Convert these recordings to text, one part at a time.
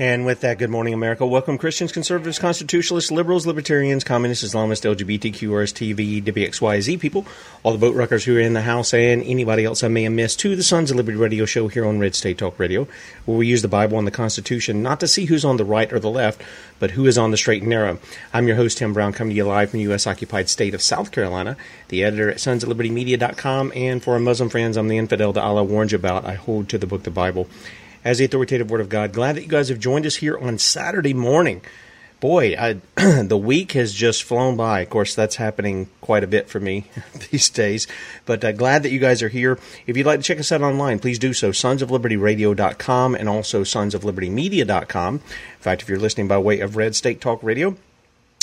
And with that, good morning, America. Welcome, Christians, conservatives, constitutionalists, liberals, libertarians, communists, Islamists, LGBTQ, TV, WXYZ people, all the boat wreckers who are in the house, and anybody else I may have missed to the Sons of Liberty radio show here on Red State Talk Radio, where we use the Bible and the Constitution not to see who's on the right or the left, but who is on the straight and narrow. I'm your host, Tim Brown, coming to you live from the U.S. occupied state of South Carolina, the editor at sonsoflibertymedia.com, and for our Muslim friends, I'm the infidel that Allah warned you about. I hold to the book, the Bible as the authoritative word of God. Glad that you guys have joined us here on Saturday morning. Boy, I, the week has just flown by. Of course, that's happening quite a bit for me these days. But uh, glad that you guys are here. If you'd like to check us out online, please do so. Sonsoflibertyradio.com and also sonsoflibertymedia.com. In fact, if you're listening by way of Red State Talk Radio,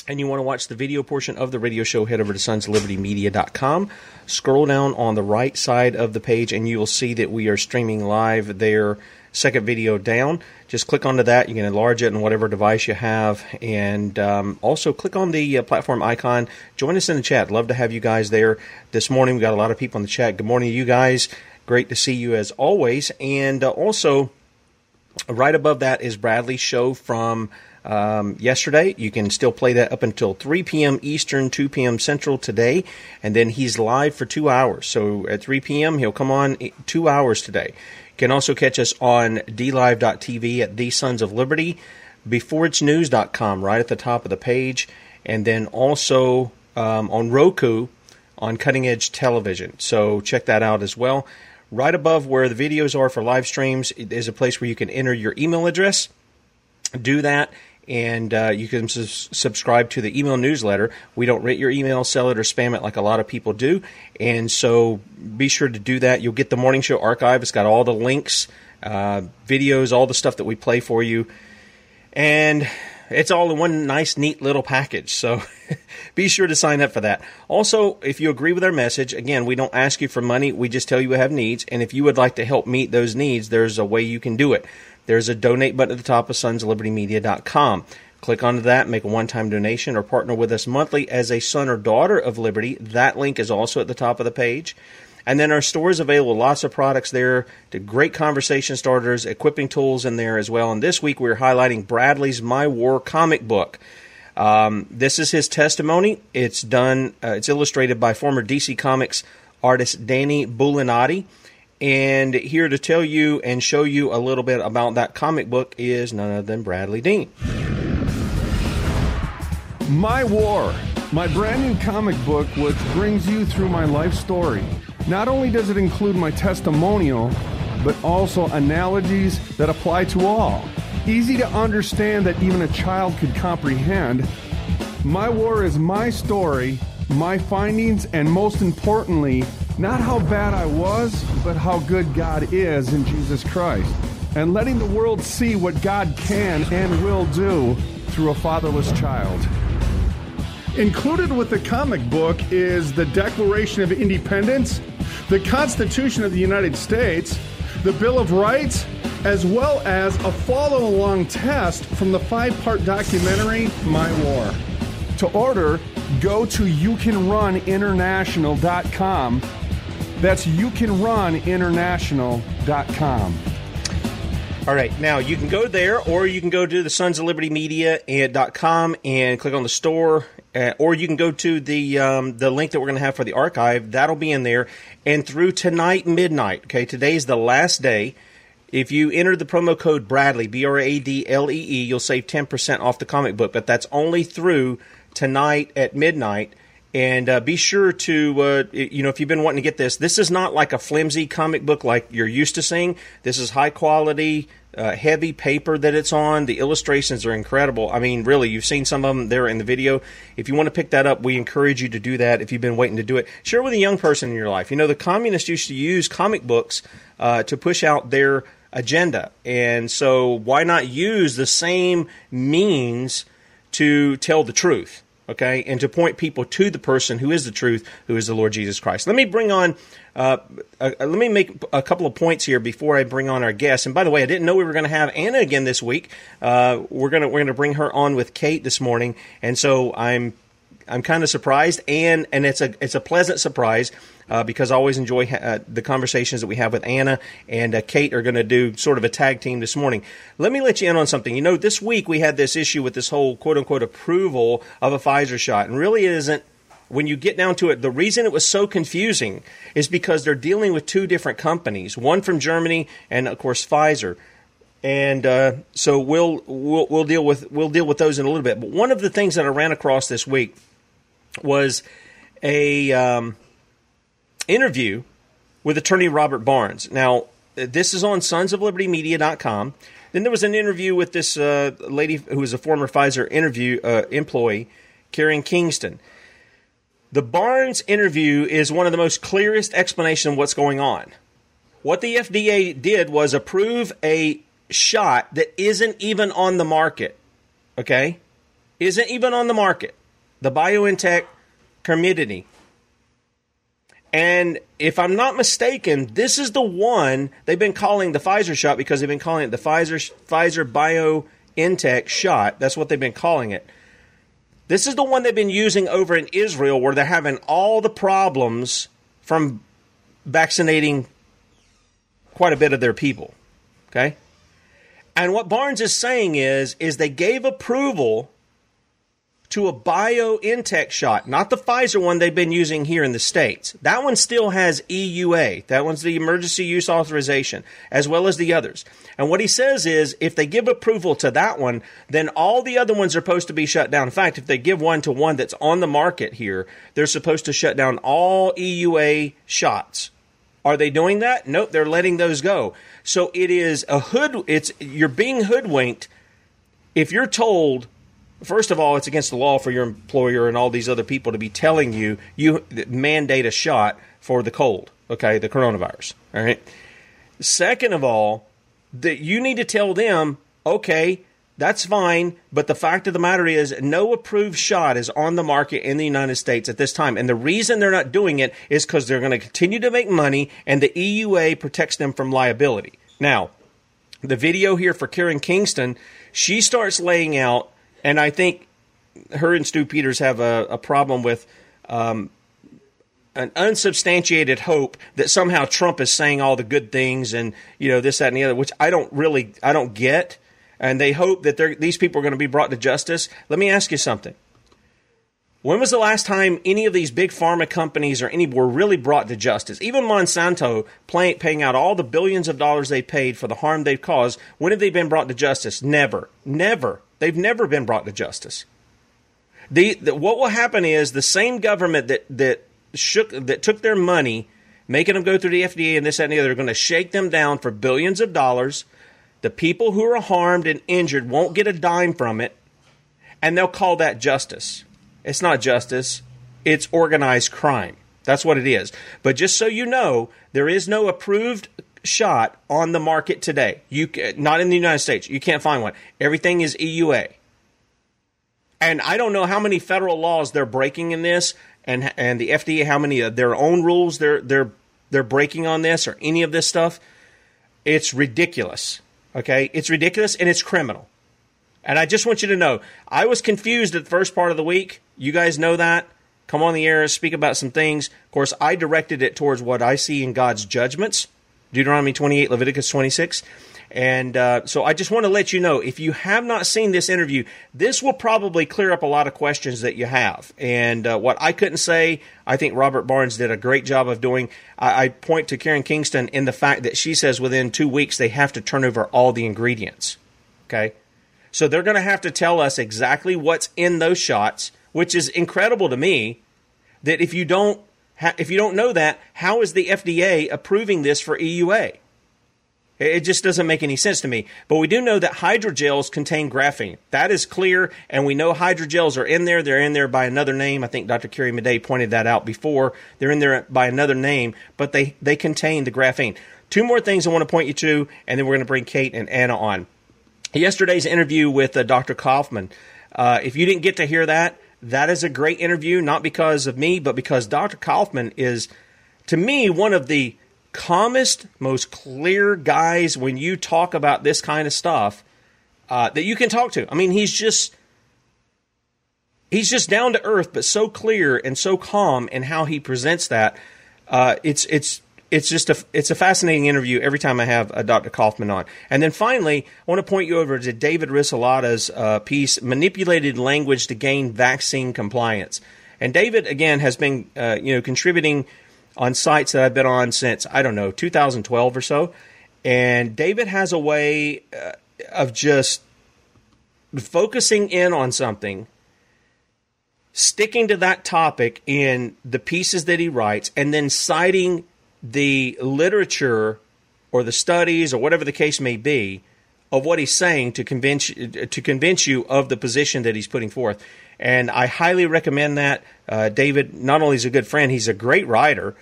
and you want to watch the video portion of the radio show, head over to sonsoflibertymedia.com. Scroll down on the right side of the page, and you will see that we are streaming live there. Second video down. Just click onto that. You can enlarge it on whatever device you have. And um, also click on the uh, platform icon. Join us in the chat. Love to have you guys there. This morning, we got a lot of people in the chat. Good morning to you guys. Great to see you as always. And uh, also, right above that is Bradley's show from um, yesterday. You can still play that up until 3 p.m. Eastern, 2 p.m. Central today, and then he's live for two hours. So at 3 p.m. he'll come on two hours today. Can also catch us on dlive.tv at the Sons of Liberty, beforeitsnews.com right at the top of the page, and then also um, on Roku on Cutting Edge Television. So check that out as well. Right above where the videos are for live streams is a place where you can enter your email address do that and uh, you can sus- subscribe to the email newsletter. We don't rate your email sell it or spam it like a lot of people do. And so be sure to do that. You'll get the morning show archive. It's got all the links uh, videos all the stuff that we play for you. And it's all in one nice neat little package. So be sure to sign up for that. Also if you agree with our message again we don't ask you for money. We just tell you we have needs. And if you would like to help meet those needs there's a way you can do it there's a donate button at the top of sonslibertymedia.com Click onto that, make a one time donation, or partner with us monthly as a son or daughter of Liberty. That link is also at the top of the page. And then our store is available, lots of products there, to great conversation starters, equipping tools in there as well. And this week we're highlighting Bradley's My War comic book. Um, this is his testimony. It's done. Uh, it's illustrated by former DC Comics artist Danny Bulanadi. And here to tell you and show you a little bit about that comic book is none other than Bradley Dean. My War, my brand new comic book, which brings you through my life story. Not only does it include my testimonial, but also analogies that apply to all. Easy to understand that even a child could comprehend. My War is my story, my findings, and most importantly, not how bad I was, but how good God is in Jesus Christ. And letting the world see what God can and will do through a fatherless child. Included with the comic book is the Declaration of Independence, the Constitution of the United States, the Bill of Rights, as well as a follow along test from the five part documentary My War. To order, go to youcanruninternational.com. That's youcanruninternational.com. All right, now you can go there, or you can go to the Sons of Liberty Media com and click on the store, uh, or you can go to the um, the link that we're going to have for the archive. That'll be in there, and through tonight midnight. Okay, today's the last day. If you enter the promo code Bradley B R A D L E E, you'll save ten percent off the comic book. But that's only through tonight at midnight. And uh, be sure to, uh, you know, if you've been wanting to get this, this is not like a flimsy comic book like you're used to seeing. This is high quality, uh, heavy paper that it's on. The illustrations are incredible. I mean, really, you've seen some of them there in the video. If you want to pick that up, we encourage you to do that if you've been waiting to do it. Share with a young person in your life. You know, the communists used to use comic books uh, to push out their agenda. And so, why not use the same means to tell the truth? Okay, and to point people to the person who is the truth, who is the Lord Jesus Christ. Let me bring on, uh, uh, let me make a couple of points here before I bring on our guest. And by the way, I didn't know we were going to have Anna again this week. Uh, we're gonna we're gonna bring her on with Kate this morning, and so I'm I'm kind of surprised, and and it's a it's a pleasant surprise uh, because I always enjoy ha- uh, the conversations that we have with Anna and uh, Kate are going to do sort of a tag team this morning. Let me let you in on something. You know, this week we had this issue with this whole quote unquote approval of a Pfizer shot, and really it isn't. When you get down to it, the reason it was so confusing is because they're dealing with two different companies, one from Germany and of course Pfizer and uh, so we'll, we'll we'll deal with we'll deal with those in a little bit. But one of the things that I ran across this week was a um, interview with attorney Robert Barnes. Now, this is on sonsoflibertymedia.com. Then there was an interview with this uh, lady who was a former Pfizer interview uh, employee, Karen Kingston. The Barnes interview is one of the most clearest explanation of what's going on. What the FDA did was approve a shot that isn't even on the market. Okay? Isn't even on the market the BioNTech Comirnaty. And if I'm not mistaken, this is the one they've been calling the Pfizer shot because they've been calling it the Pfizer Pfizer BioNTech shot. That's what they've been calling it. This is the one they've been using over in Israel where they're having all the problems from vaccinating quite a bit of their people. Okay? And what Barnes is saying is is they gave approval to a BioNTech shot, not the Pfizer one they've been using here in the States. That one still has EUA. That one's the emergency use authorization, as well as the others. And what he says is if they give approval to that one, then all the other ones are supposed to be shut down. In fact, if they give one to one that's on the market here, they're supposed to shut down all EUA shots. Are they doing that? Nope, they're letting those go. So it is a hood it's you're being hoodwinked if you're told first of all, it's against the law for your employer and all these other people to be telling you you mandate a shot for the cold, okay, the coronavirus. All right. Second of all, that you need to tell them, okay, that's fine, but the fact of the matter is, no approved shot is on the market in the United States at this time. And the reason they're not doing it is because they're going to continue to make money, and the EUA protects them from liability. Now, the video here for Karen Kingston, she starts laying out And I think her and Stu Peters have a, a problem with um, an unsubstantiated hope that somehow Trump is saying all the good things and you know this that and the other, which I don't really I don't get. And they hope that these people are going to be brought to justice. Let me ask you something. When was the last time any of these big pharma companies or any were really brought to justice? Even Monsanto pay, paying out all the billions of dollars they paid for the harm they've caused. When have they been brought to justice? Never, never. They've never been brought to justice. The, the, what will happen is the same government that that shook that took their money, making them go through the FDA and this that, and the other, are going to shake them down for billions of dollars. The people who are harmed and injured won't get a dime from it, and they'll call that justice. It's not justice; it's organized crime. That's what it is. But just so you know, there is no approved shot on the market today. You not in the United States. You can't find one. Everything is EUA. And I don't know how many federal laws they're breaking in this, and and the FDA how many of their own rules they're they're they're breaking on this or any of this stuff. It's ridiculous. Okay, it's ridiculous and it's criminal. And I just want you to know, I was confused at the first part of the week. You guys know that. Come on the air, speak about some things. Of course, I directed it towards what I see in God's judgments Deuteronomy 28, Leviticus 26. And uh, so I just want to let you know if you have not seen this interview, this will probably clear up a lot of questions that you have. And uh, what I couldn't say, I think Robert Barnes did a great job of doing. I, I point to Karen Kingston in the fact that she says within two weeks they have to turn over all the ingredients. Okay? So they're going to have to tell us exactly what's in those shots, which is incredible to me that if you don't if you don't know that, how is the FDA approving this for EUA? It just doesn't make any sense to me. But we do know that hydrogels contain graphene. That is clear, and we know hydrogels are in there. They're in there by another name. I think Dr. Carrie Madej pointed that out before. They're in there by another name, but they, they contain the graphene. Two more things I want to point you to, and then we're going to bring Kate and Anna on. Yesterday's interview with uh, Dr. Kaufman. Uh, if you didn't get to hear that, that is a great interview, not because of me, but because Dr. Kaufman is, to me, one of the calmest, most clear guys when you talk about this kind of stuff uh, that you can talk to. I mean, he's just he's just down to earth, but so clear and so calm in how he presents that. Uh, it's it's it's just a it's a fascinating interview every time I have a Dr. Kaufman on. And then finally, I want to point you over to David Risselada's uh, piece, "Manipulated Language to Gain Vaccine Compliance." And David again has been uh, you know contributing on sites that I've been on since I don't know 2012 or so. And David has a way uh, of just focusing in on something sticking to that topic in the pieces that he writes and then citing the literature or the studies or whatever the case may be of what he's saying to convince to convince you of the position that he's putting forth. And I highly recommend that. Uh, David not only is a good friend, he's a great writer.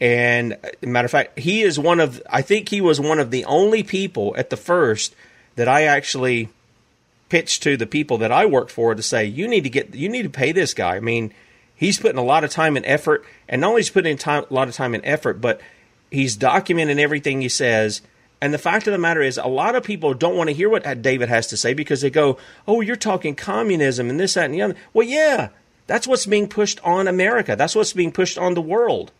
And matter of fact, he is one of I think he was one of the only people at the first that I actually pitched to the people that I worked for to say you need to get you need to pay this guy. I mean, he's putting a lot of time and effort, and not only is putting time, a lot of time and effort, but he's documenting everything he says. And the fact of the matter is, a lot of people don't want to hear what David has to say because they go, "Oh, you're talking communism and this, that, and the other." Well, yeah, that's what's being pushed on America. That's what's being pushed on the world.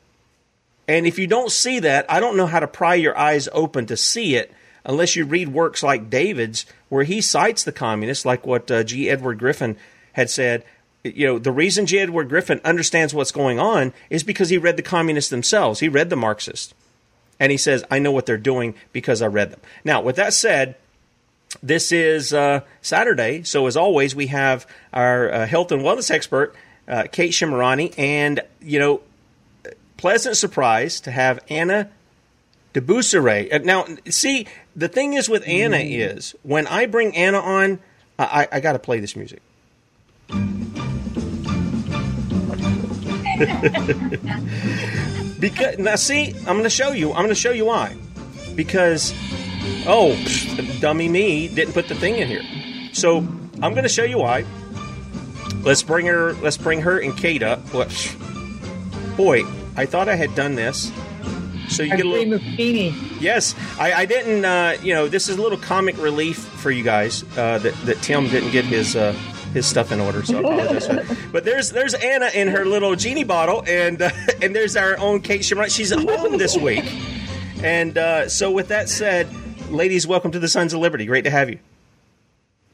And if you don't see that, I don't know how to pry your eyes open to see it unless you read works like David's, where he cites the communists, like what uh, G. Edward Griffin had said you know, the reason G. Edward Griffin understands what's going on is because he read the communists themselves. He read the Marxists. And he says, I know what they're doing because I read them. Now, with that said, this is uh, Saturday. So, as always, we have our uh, health and wellness expert, uh, Kate Shemirani. And, you know, pleasant surprise to have Anna de Buisseret. Uh, now, see, the thing is with Anna mm. is when I bring Anna on, I, I got to play this music. because now, see, I'm going to show you. I'm going to show you why. Because, oh, dummy me didn't put the thing in here. So I'm going to show you why. Let's bring her. Let's bring her and Kate up. Boy, I thought I had done this. So you I get a little bikini. Yes, I, I didn't. Uh, you know, this is a little comic relief for you guys uh, that that Tim didn't get his uh, his stuff in order. So I apologize. for that. But there's there's Anna in her little genie bottle, and uh, and there's our own Kate Shimmer. She's at home this week, and uh, so with that said, ladies, welcome to the Sons of Liberty. Great to have you.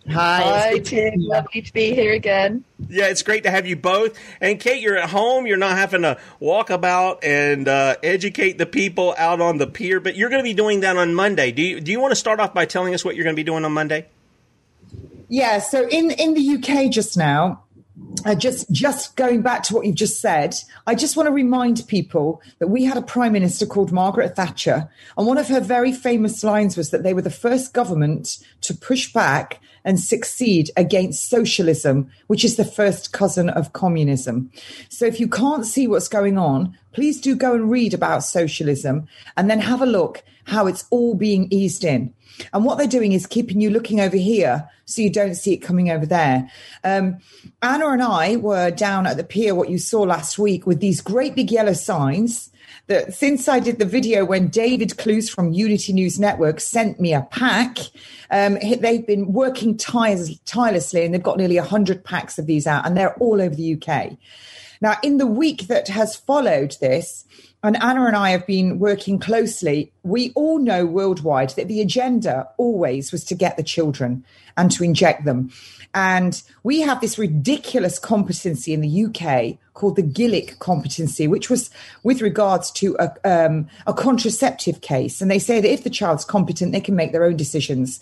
Hi, Hi Tim. Lovely to be here again. Yeah, it's great to have you both. And Kate, you're at home. You're not having to walk about and uh, educate the people out on the pier, but you're going to be doing that on Monday. Do you do you want to start off by telling us what you're going to be doing on Monday? Yeah. So in in the UK just now, uh, just just going back to what you've just said, I just want to remind people that we had a prime minister called Margaret Thatcher, and one of her very famous lines was that they were the first government to push back and succeed against socialism, which is the first cousin of communism. So if you can't see what's going on, please do go and read about socialism and then have a look how it's all being eased in. And what they're doing is keeping you looking over here so you don't see it coming over there. Um, Anna and I were down at the pier, what you saw last week, with these great big yellow signs that since I did the video when David Clews from Unity News Network sent me a pack, um, they've been working tirelessly and they've got nearly 100 packs of these out and they're all over the UK. Now, in the week that has followed this, and Anna and I have been working closely. We all know worldwide that the agenda always was to get the children and to inject them. And we have this ridiculous competency in the UK called the Gillick competency, which was with regards to a, um, a contraceptive case. And they say that if the child's competent, they can make their own decisions.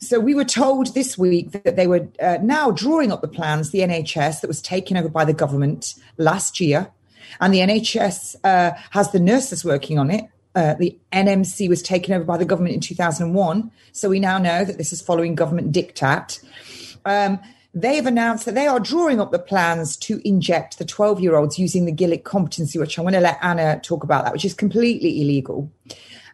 So we were told this week that they were uh, now drawing up the plans, the NHS that was taken over by the government last year and the NHS uh, has the nurses working on it. Uh, the NMC was taken over by the government in 2001. So we now know that this is following government diktat. Um, they've announced that they are drawing up the plans to inject the 12 year olds using the Gillick competency, which I'm going to let Anna talk about that, which is completely illegal.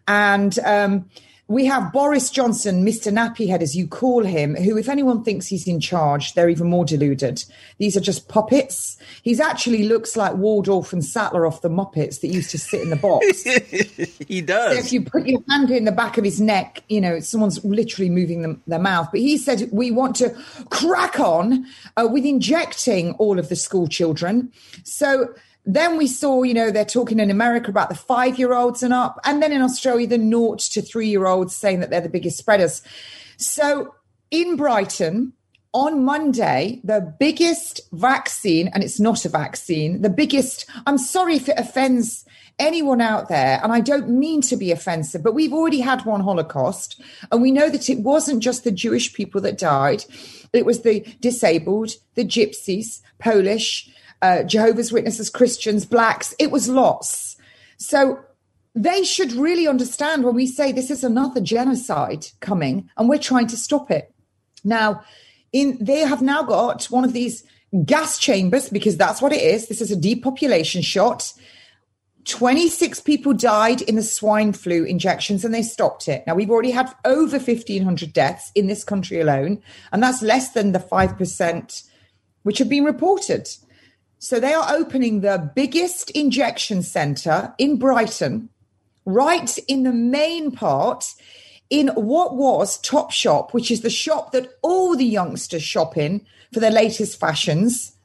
And um, we have Boris Johnson, Mr. Nappyhead, as you call him, who, if anyone thinks he's in charge, they're even more deluded. These are just puppets. He's actually looks like Waldorf and Statler off the Muppets that used to sit in the box. he does. So if you put your hand in the back of his neck, you know, someone's literally moving them, their mouth. But he said, we want to crack on uh, with injecting all of the school children. So, then we saw, you know, they're talking in America about the five year olds and up, and then in Australia, the naught to three year olds saying that they're the biggest spreaders. So in Brighton, on Monday, the biggest vaccine, and it's not a vaccine, the biggest, I'm sorry if it offends anyone out there, and I don't mean to be offensive, but we've already had one Holocaust, and we know that it wasn't just the Jewish people that died, it was the disabled, the gypsies, Polish, uh, Jehovah's Witnesses, Christians, blacks. It was lots. So they should really understand when we say this is another genocide coming and we're trying to stop it. Now, in they have now got one of these gas chambers because that's what it is. This is a depopulation shot. 26 people died in the swine flu injections and they stopped it. Now, we've already had over 1,500 deaths in this country alone, and that's less than the 5% which have been reported. So they are opening the biggest injection center in Brighton, right in the main part, in what was Top Shop, which is the shop that all the youngsters shop in for their latest fashions.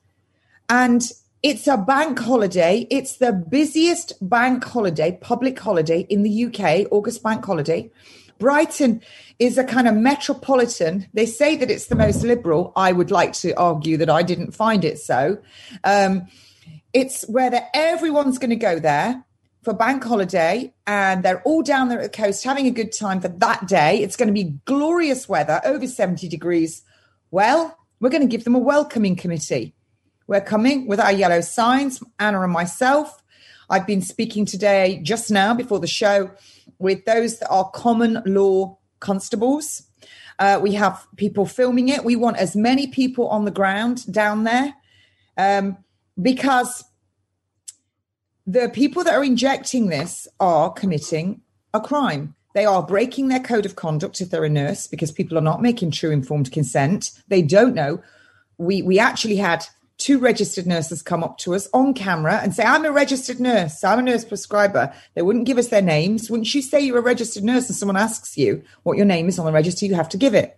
And it's a bank holiday. It's the busiest bank holiday, public holiday in the UK, August bank holiday. Brighton is a kind of metropolitan. They say that it's the most liberal. I would like to argue that I didn't find it so. Um, it's where everyone's going to go there for bank holiday and they're all down there at the coast having a good time for that day. It's going to be glorious weather, over 70 degrees. Well, we're going to give them a welcoming committee. We're coming with our yellow signs, Anna and myself. I've been speaking today, just now before the show, with those that are common law constables. Uh, we have people filming it. We want as many people on the ground down there um, because the people that are injecting this are committing a crime. They are breaking their code of conduct if they're a nurse because people are not making true informed consent. They don't know. We we actually had two registered nurses come up to us on camera and say, I'm a registered nurse, I'm a nurse prescriber. They wouldn't give us their names. Wouldn't you say you're a registered nurse and someone asks you what your name is on the register, you have to give it.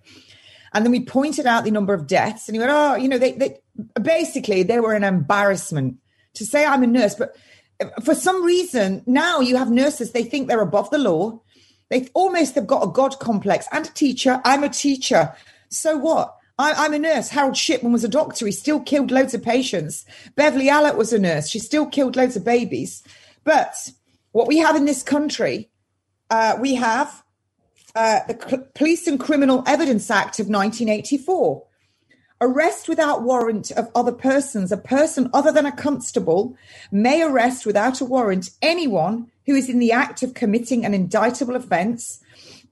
And then we pointed out the number of deaths, and he went, "Oh, you know, they, they basically they were an embarrassment to say I'm a nurse." But uh, for some reason, now you have nurses; they think they're above the law. They almost have got a god complex. And a teacher, I'm a teacher. So what? I, am a nurse. Harold Shipman was a doctor. He still killed loads of patients. Beverly Allitt was a nurse. She still killed loads of babies. But what we have in this country, uh, we have uh, the C- Police and Criminal Evidence Act of 1984. Arrest without warrant of other persons. A person other than a constable may arrest without a warrant anyone who is in the act of committing an indictable offence,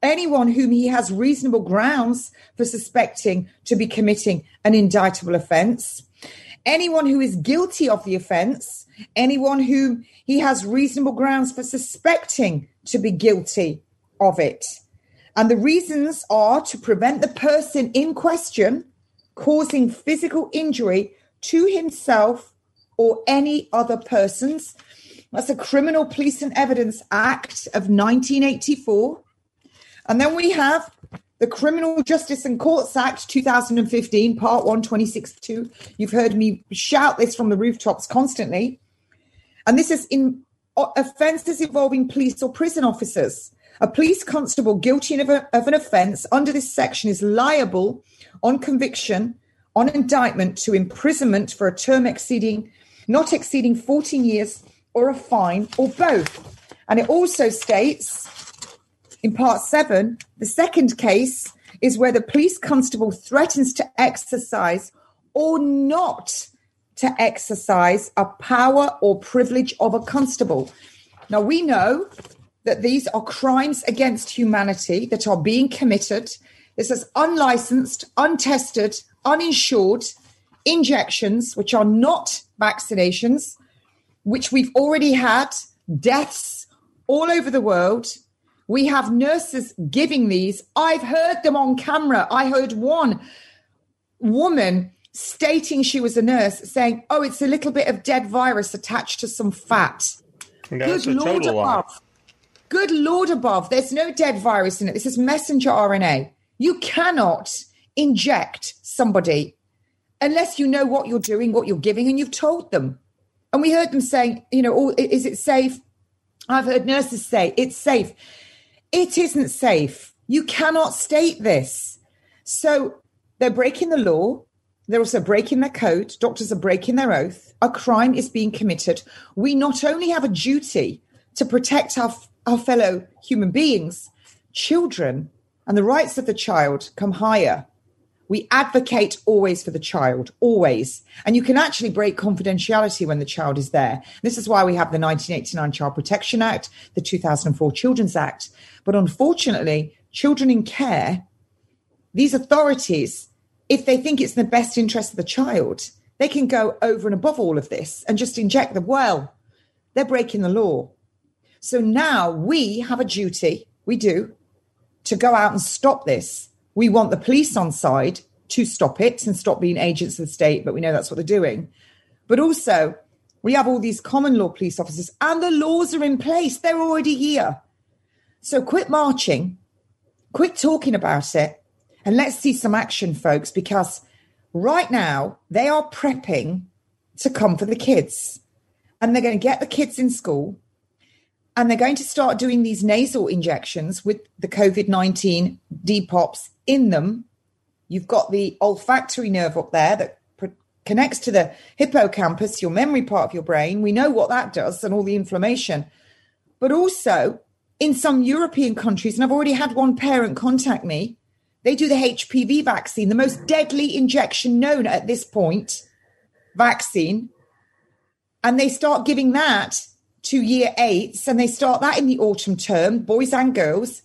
anyone whom he has reasonable grounds for suspecting to be committing an indictable offence, anyone who is guilty of the offence, anyone whom he has reasonable grounds for suspecting to be guilty of it. And the reasons are to prevent the person in question causing physical injury to himself or any other persons. That's a Criminal Police and Evidence Act of 1984. And then we have the Criminal Justice and Courts Act 2015, Part 1, 2. You've heard me shout this from the rooftops constantly. And this is in offences involving police or prison officers. A police constable guilty of, a, of an offence under this section is liable on conviction, on indictment to imprisonment for a term exceeding not exceeding 14 years or a fine or both. And it also states in part seven, the second case is where the police constable threatens to exercise or not to exercise a power or privilege of a constable. Now, we know that these are crimes against humanity that are being committed. This is unlicensed, untested, uninsured injections, which are not vaccinations, which we've already had deaths all over the world. We have nurses giving these. I've heard them on camera. I heard one woman stating she was a nurse saying, Oh, it's a little bit of dead virus attached to some fat. That's Good Lord above. Good Lord above. There's no dead virus in it. This is messenger RNA. You cannot inject somebody unless you know what you're doing, what you're giving, and you've told them. And we heard them saying, you know, oh, is it safe? I've heard nurses say it's safe. It isn't safe. You cannot state this. So they're breaking the law. They're also breaking their code. Doctors are breaking their oath. A crime is being committed. We not only have a duty to protect our, our fellow human beings, children, and the rights of the child come higher. We advocate always for the child, always. And you can actually break confidentiality when the child is there. This is why we have the 1989 Child Protection Act, the 2004 Children's Act. But unfortunately, children in care, these authorities, if they think it's in the best interest of the child, they can go over and above all of this and just inject them. Well, they're breaking the law. So now we have a duty, we do, to go out and stop this we want the police on side to stop it and stop being agents of the state, but we know that's what they're doing. But also, we have all these common law police officers, and the laws are in place. They're already here. So quit marching, quit talking about it, and let's see some action, folks, because right now they are prepping to come for the kids. And they're going to get the kids in school and they're going to start doing these nasal injections with the COVID 19 DPOPs in them. You've got the olfactory nerve up there that connects to the hippocampus, your memory part of your brain. We know what that does and all the inflammation. But also, in some European countries, and I've already had one parent contact me, they do the HPV vaccine, the most deadly injection known at this point, vaccine. And they start giving that to year eights and they start that in the autumn term, boys and girls.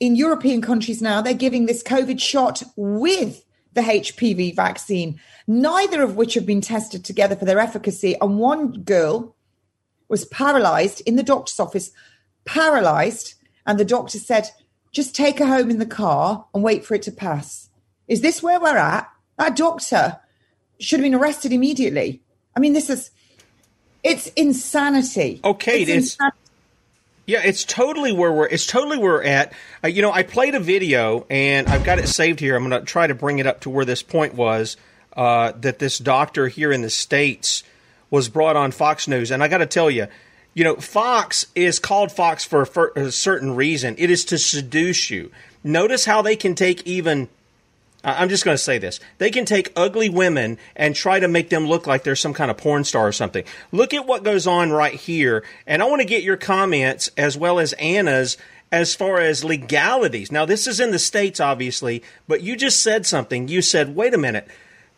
In European countries now, they're giving this COVID shot with the HPV vaccine, neither of which have been tested together for their efficacy. And one girl was paralyzed in the doctor's office, paralyzed. And the doctor said, just take her home in the car and wait for it to pass. Is this where we're at? That doctor should have been arrested immediately. I mean, this is it's insanity. Okay, it's, insanity. Yeah, it's totally where we're. It's totally where we're at. Uh, you know, I played a video and I've got it saved here. I'm going to try to bring it up to where this point was uh, that this doctor here in the states was brought on Fox News, and I got to tell you, you know, Fox is called Fox for a, for a certain reason. It is to seduce you. Notice how they can take even I'm just going to say this. They can take ugly women and try to make them look like they're some kind of porn star or something. Look at what goes on right here. And I want to get your comments as well as Anna's as far as legalities. Now, this is in the States, obviously, but you just said something. You said, wait a minute.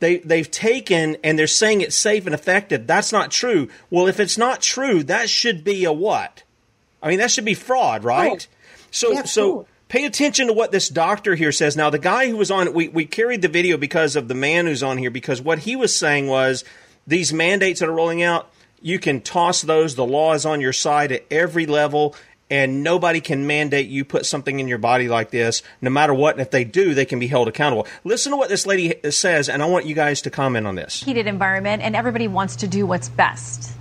They, they've taken and they're saying it's safe and effective. That's not true. Well, if it's not true, that should be a what? I mean, that should be fraud, right? Oh. So, yeah, so. Cool pay attention to what this doctor here says. Now, the guy who was on, we, we carried the video because of the man who's on here, because what he was saying was these mandates that are rolling out, you can toss those. The law is on your side at every level, and nobody can mandate you put something in your body like this, no matter what. And if they do, they can be held accountable. Listen to what this lady says, and I want you guys to comment on this. Heated environment, and everybody wants to do what's best.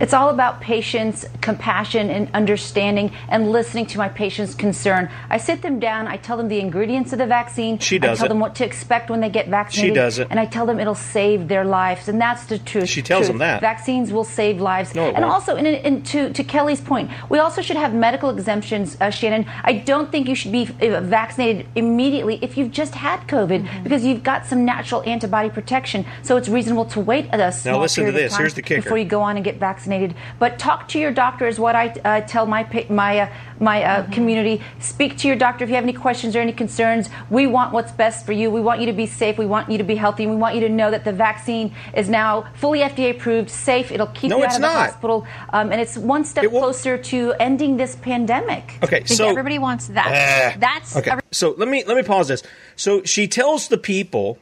It's all about patience, compassion, and understanding and listening to my patient's concern. I sit them down, I tell them the ingredients of the vaccine. She does I tell it. them what to expect when they get vaccinated. She does it. And I tell them it'll save their lives. And that's the truth. She tells truth. them that. Vaccines will save lives. No, it and won't. also, in, in, to, to Kelly's point, we also should have medical exemptions, uh, Shannon. I don't think you should be uh, vaccinated immediately if you've just had COVID Mm-hmm. because you've got some natural antibody protection. So it's reasonable to wait a small Now listen to period of this. Here's the kicker. Before you go on and get vaccinated. But talk to your doctor is what I uh, tell my my uh, my uh, Mm-hmm. community. Speak to your doctor if you have any questions or any concerns. We want what's best for you. We want you to be safe. We want you to be healthy. And we want you to know that the vaccine is now fully FDA approved, safe. It'll keep No, you out of the not. hospital, um, and it's one step closer to ending this pandemic. Okay, so- everybody wants that. Ah. That's Okay, so let me let me pause this. So she tells the people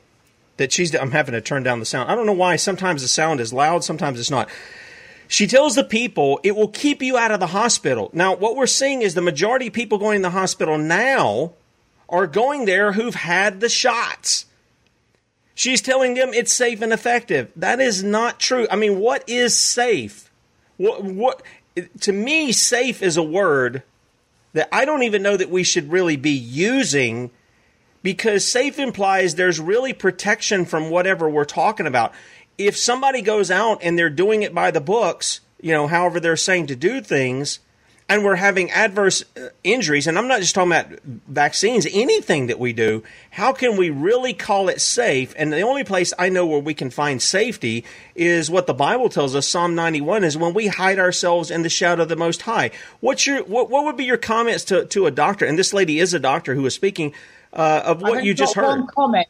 that she's. I'm having to turn down the sound. I don't know why. Sometimes the sound is loud. Sometimes it's not. She tells the people it will keep you out of the hospital. Now, what we're seeing is the majority of people going to the hospital now are going there who've had the shots. She's telling them it's safe and effective. That is not true. I mean, what is safe? What, what to me, safe is a word that I don't even know that we should really be using because safe implies there's really protection from whatever we're talking about. If somebody goes out and they're doing it by the books, you know, however they're saying to do things, and we're having adverse uh, injuries, and I'm not just talking about vaccines, anything that we do, how can we really call it safe? And the only place I know where we can find safety is what the Bible tells us, Psalm 91, is when we hide ourselves in the shadow of the Most High. What's your, what, what would be your comments to, to a doctor? And this lady is a doctor who is speaking uh, of what you just heard. Comment.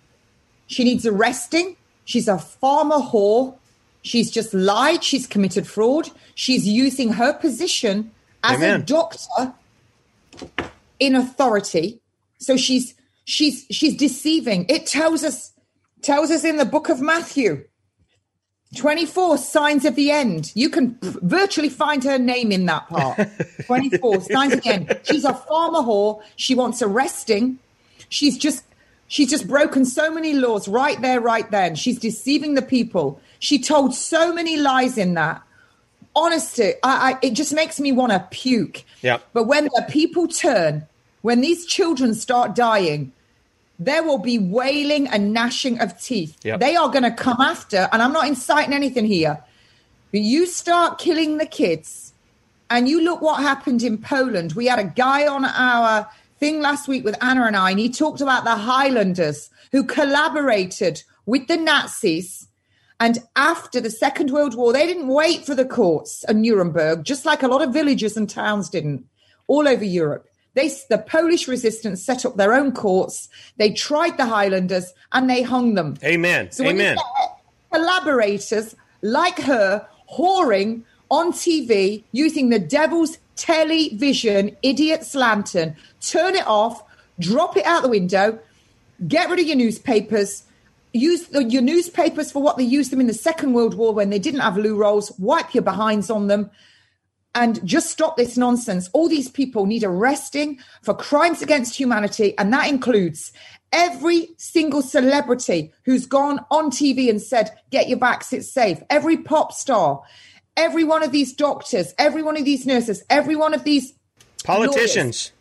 She needs arresting. She's a pharma whore. She's just lied. She's committed fraud. She's using her position as Amen. a doctor in authority. So she's she's she's deceiving. It tells us tells us in the book of Matthew 24 signs of the end. You can virtually find her name in that part. 24 signs of the end. She's a pharma whore. She wants arresting. She's just she's just broken so many laws right there, right then. She's deceiving the people. She told so many lies in that. Honestly, I, I it just makes me want to puke. Yeah. But when the people turn, when these children start dying, there will be wailing and gnashing of teeth. Yep. They are going to come after, and I'm not inciting anything here, but you start killing the kids, and you look what happened in Poland. We had a guy on our thing last week with Anna and I, and he talked about the Highlanders who collaborated with the Nazis. And after the Second World War, they didn't wait for the courts of Nuremberg, just like a lot of villages and towns didn't, all over Europe. They, the Polish resistance set up their own courts. They tried the Highlanders and they hung them. Amen. So when Amen. collaborators like her whoring on TV using the devil's television idiot's lantern, turn it off, drop it out the window, get rid of your newspapers, use the, your newspapers for what they used them in the Second World War when they didn't have loo rolls, wipe your behinds on them, and just stop this nonsense. All these people need arresting for crimes against humanity, and that includes every single celebrity who's gone on TV and said, Get your vax, it's safe. Every pop star, every one of these doctors, every one of these nurses, every one of these politicians,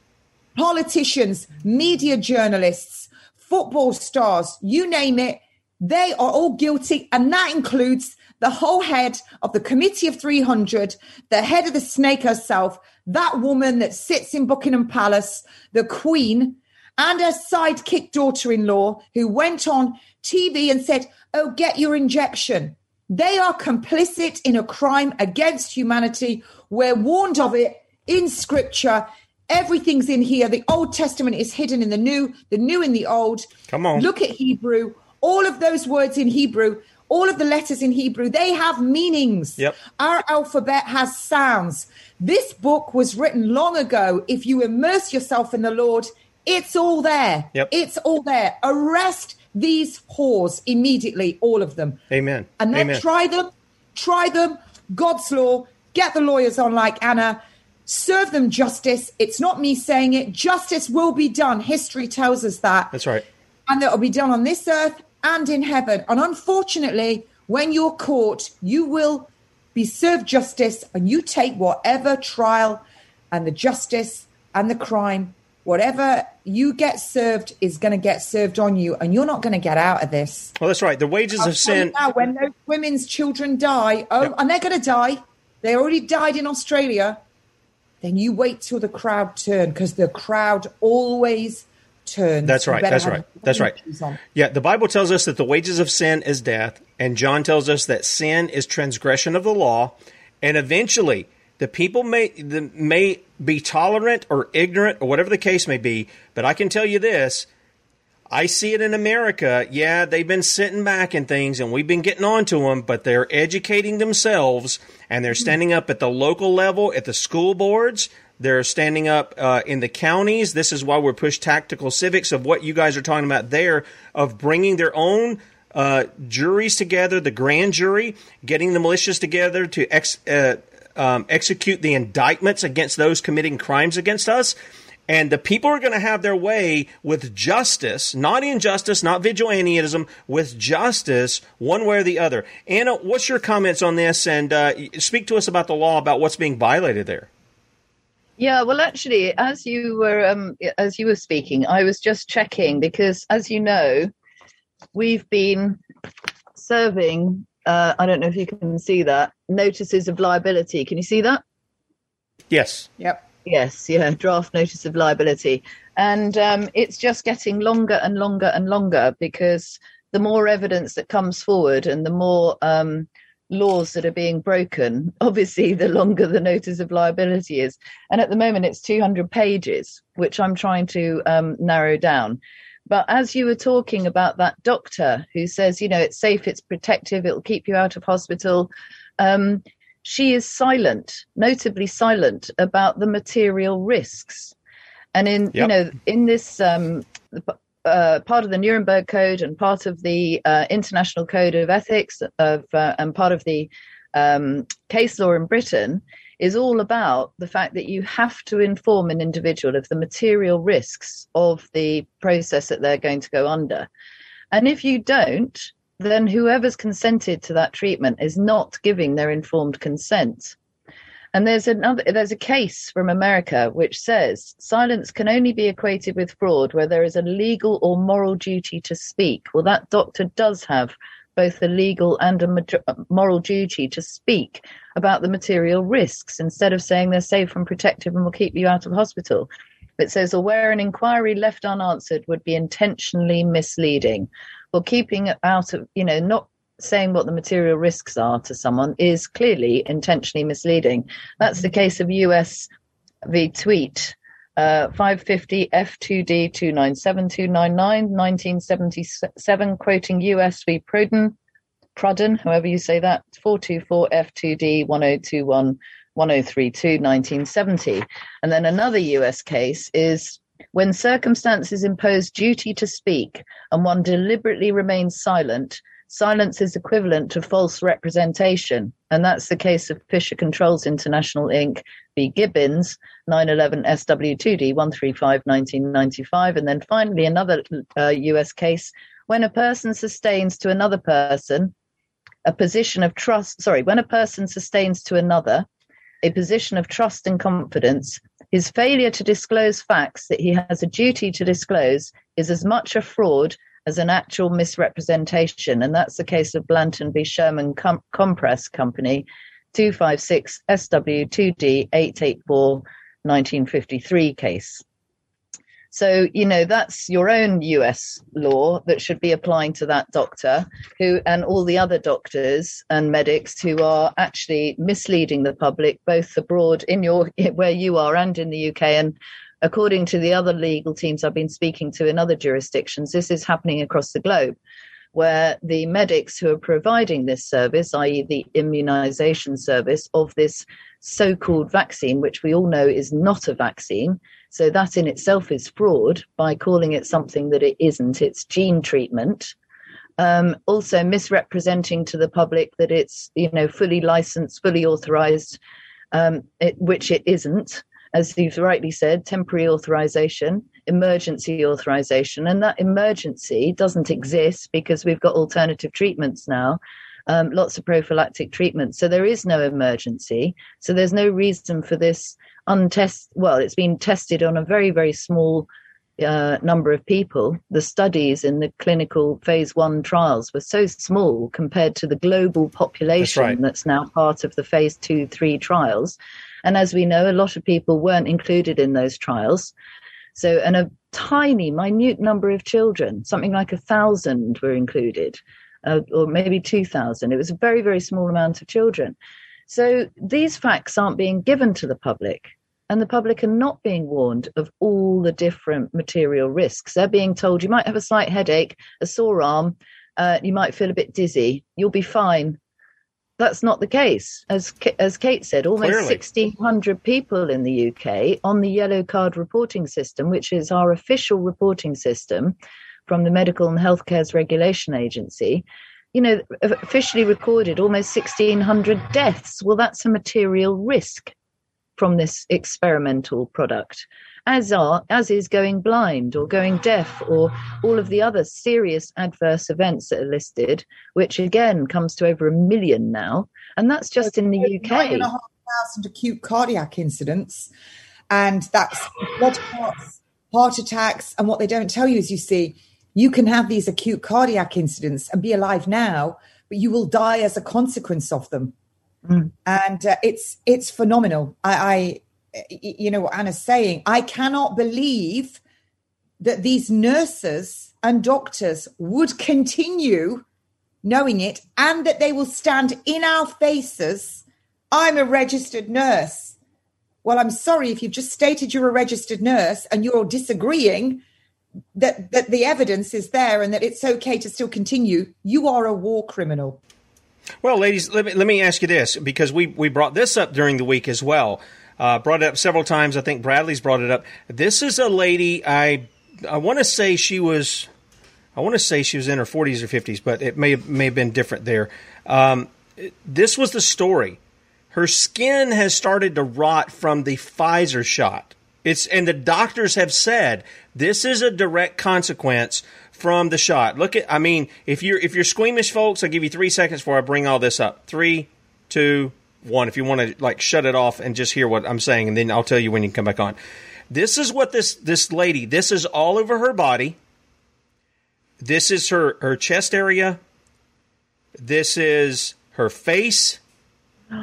lawyers, politicians, media journalists, football stars, you name it, they are all guilty. And that includes the whole head of the Committee of 300, the head of the snake herself, that woman that sits in Buckingham Palace, the Queen, and her sidekick daughter in law, who went on TV and said, Oh, get your injection. They are complicit in a crime against humanity. We're warned of it in scripture. Everything's in here. The Old Testament is hidden in the New, the New in the Old. Come on. Look at Hebrew. All of those words in Hebrew, all of the letters in Hebrew, they have meanings. Yep. Our alphabet has sounds. This book was written long ago. If you immerse yourself in the Lord, it's all there. Yep. It's all there. Arrest these whores immediately, all of them. Amen. And then Amen. try them, try them, God's law, get the lawyers on like Anna, serve them justice. It's not me saying it. Justice will be done. History tells us that. That's right. And that will be done on this earth and in heaven. And unfortunately, when you're caught, you will be served justice and you take whatever trial and the justice and the crime, whatever you get served is going to get served on you, and you're not going to get out of this. Well, that's right. The wages I'll of sin. Now, when those women's children die, oh, and they're going to die, they already died in Australia, then you wait till the crowd turn because the crowd always turns. That's right. That's right. That's right. on. Yeah, the Bible tells us that the wages of sin is death, and John tells us that sin is transgression of the law, and eventually the people may the, may be tolerant or ignorant or whatever the case may be, but I can tell you this. I see it in America. Yeah, they've been sitting back and things, and we've been getting on to them, but they're educating themselves and they're standing up at the local level, at the school boards. They're standing up uh, in the counties. This is why we're push tactical civics of what you guys are talking about there, of bringing their own uh, juries together, the grand jury, getting the militias together to ex- uh, um, execute the indictments against those committing crimes against us. And the people are going to have their way with justice, not injustice, not vigilantism, with justice, one way or the other. Anna, what's your comments on this? And uh, speak to us about the law, about what's being violated there. Yeah, well, actually, as you were um, as you were speaking, I was just checking because, as you know, we've been serving. Uh, I don't know if you can see that notices of liability. Can you see that? Yes. Yep. Yes, yeah, draft notice of liability. And um, it's just getting longer and longer and longer because the more evidence that comes forward and the more um, laws that are being broken, obviously, the longer the notice of liability is. And at the moment, it's 200 pages, which I'm trying to um, narrow down. But as you were talking about that doctor who says, you know, it's safe, it's protective, it'll keep you out of hospital. Um, she is silent, notably silent about the material risks. And in you know in this um, uh, part of the Nuremberg Code and part of the uh, International Code of Ethics of uh, and part of the um, case law in Britain is all about the fact that you have to inform an individual of the material risks of the process that they're going to go under. And if you don't, then whoever's consented to that treatment is not giving their informed consent. And there's another there's a case from America which says silence can only be equated with fraud where there is a legal or moral duty to speak. Well, that doctor does have both a legal and a uh, moral duty to speak about the material risks instead of saying they're safe and protective and will keep you out of hospital. It says, or where an inquiry left unanswered would be intentionally misleading. Well, keeping it out of, you know, not saying what the material risks are to someone is clearly intentionally misleading. That's the case of US v. Tweel, uh, 550 F2D 297299, 1977, quoting US v. Prudden, Prudden, however you say that, 424 F2D 1021 1032, 1970. And then another US case is when circumstances impose duty to speak and one deliberately remains silent, silence is equivalent to false representation. And that's the case of Fisher Controls International Inc. v. Gibbons, 911 SW2D 135 1995. And then finally, another uh, US case when a person sustains to another person a position of trust, sorry, when a person sustains to another a position of trust and confidence, his failure to disclose facts that he has a duty to disclose is as much a fraud as an actual misrepresentation. And that's the case of Blanton v. Sherman Com- Compress Company, 256 SW2D 884 1953 case. So, you know, that's your own US law that should be applying to that doctor who and all the other doctors and medics who are actually misleading the public, both abroad in your where you are and in the UK. And according to the other legal teams I've been speaking to in other jurisdictions, this is happening across the globe where the medics who are providing this service, i.e., the immunization service of this so called vaccine, which we all know is not a vaccine, so that in itself is fraud by calling it something that it isn't. It's gene treatment. Um, also misrepresenting to the public that it's you know fully licensed, fully authorized, um, it, which it isn't. As you've rightly said, temporary authorization, emergency authorization, and that emergency doesn't exist because we've got alternative treatments now. Um, lots of prophylactic treatments. So there is no emergency. So there's no reason for this untest well it's been tested on a very very small uh, number of people the studies in the clinical phase one trials were so small compared to the global population that's, right. that's now part of the phase two three trials and as we know a lot of people weren't included in those trials so and a tiny minute number of children something like a thousand were included uh, or maybe 2000 it was a very very small amount of children so these facts aren't being given to the public and the public are not being warned of all the different material risks. They're being told you might have a slight headache, a sore arm, uh, you might feel a bit dizzy, you'll be fine. That's not the case. As as Kate said, almost Clearly. 1,600 people in the UK on the yellow card reporting system, which is our official reporting system from the Medical and Healthcare's Regulation Agency, you know, officially recorded almost 1,600 deaths. Well, that's a material risk from this experimental product as are as is going blind or going deaf or all of the other serious adverse events that are listed which again comes to over a million now. And that's just in the uk nine and a half thousand acute cardiac incidents. And that's blood clots heart attacks. And what they don't tell you is you see you can have these acute cardiac incidents and be alive now but you will die as a consequence of them Mm. and uh, it's it's phenomenal. I, I, you know, what Anna's saying. I cannot believe that these nurses and doctors would continue knowing it, and that they will stand in our faces. I'm a registered nurse. Well, I'm sorry if you've just stated you're a registered nurse and you're disagreeing that that the evidence is there and that it's okay to still continue. You are a war criminal. Well, ladies, let me, let me ask you this because we, we brought this up during the week as well. Uh, brought it up several times. I think Bradley's brought it up. This is a lady. I I want to say she was. I want to say she was in her 40s or 50s, but it may may have been different there. Um, this was the story. Her skin has started to rot from the Pfizer shot. It's and the doctors have said this is a direct consequence from the shot. Look at I mean, if you're if you're squeamish folks, I'll give you three seconds before I bring all this up. Three, two, one. If you want to like shut it off and just hear what I'm saying, and then I'll tell you when you can come back on. This is what this this lady. This is all over her body. This is her her chest area. This is her face.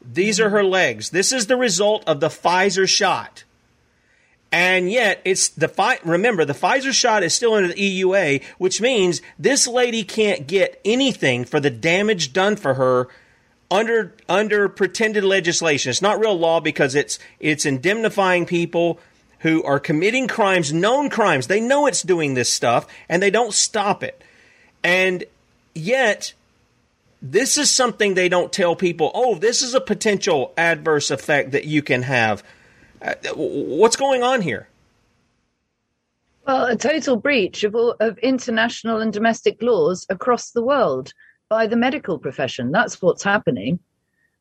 These are her legs. This is the result of the Pfizer shot. And yet, it's the fi- remember the Pfizer shot is still under the EUA, which means this lady can't get anything for the damage done for her under under pretended legislation. It's not real law because it's it's indemnifying people who are committing crimes, known crimes. They know it's doing this stuff and they don't stop it. And yet this is something they don't tell people, "Oh, this is a potential adverse effect that you can have." What's going on here? Well, a total breach of, all, of international and domestic laws across the world by the medical profession. That's what's happening.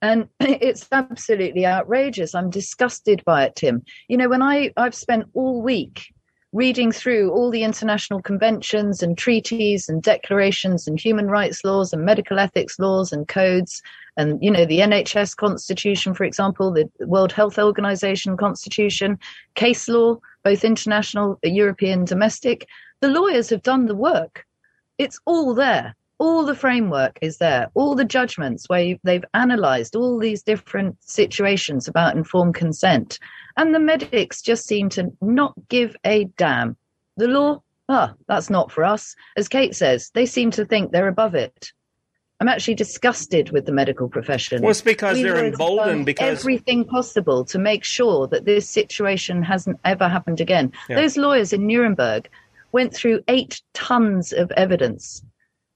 And it's absolutely outrageous. I'm disgusted by it, Tim. You know, when I, I've spent all week reading through all the international conventions and treaties and declarations and human rights laws and medical ethics laws and codes and you know the NHS constitution for example the World Health Organization constitution case law both international European domestic the lawyers have done the work. It's all there. All the framework is there. All the judgments where they've analyzed all these different situations about informed consent. And the medics just seem to not give a damn. The law ah that's not for us. As kate says they seem to think they're above it i'm actually disgusted with the medical profession. Well it's because We they're emboldened because everything possible to make sure that this situation hasn't ever happened again. Yeah. those lawyers in nuremberg went through eight tons of evidence.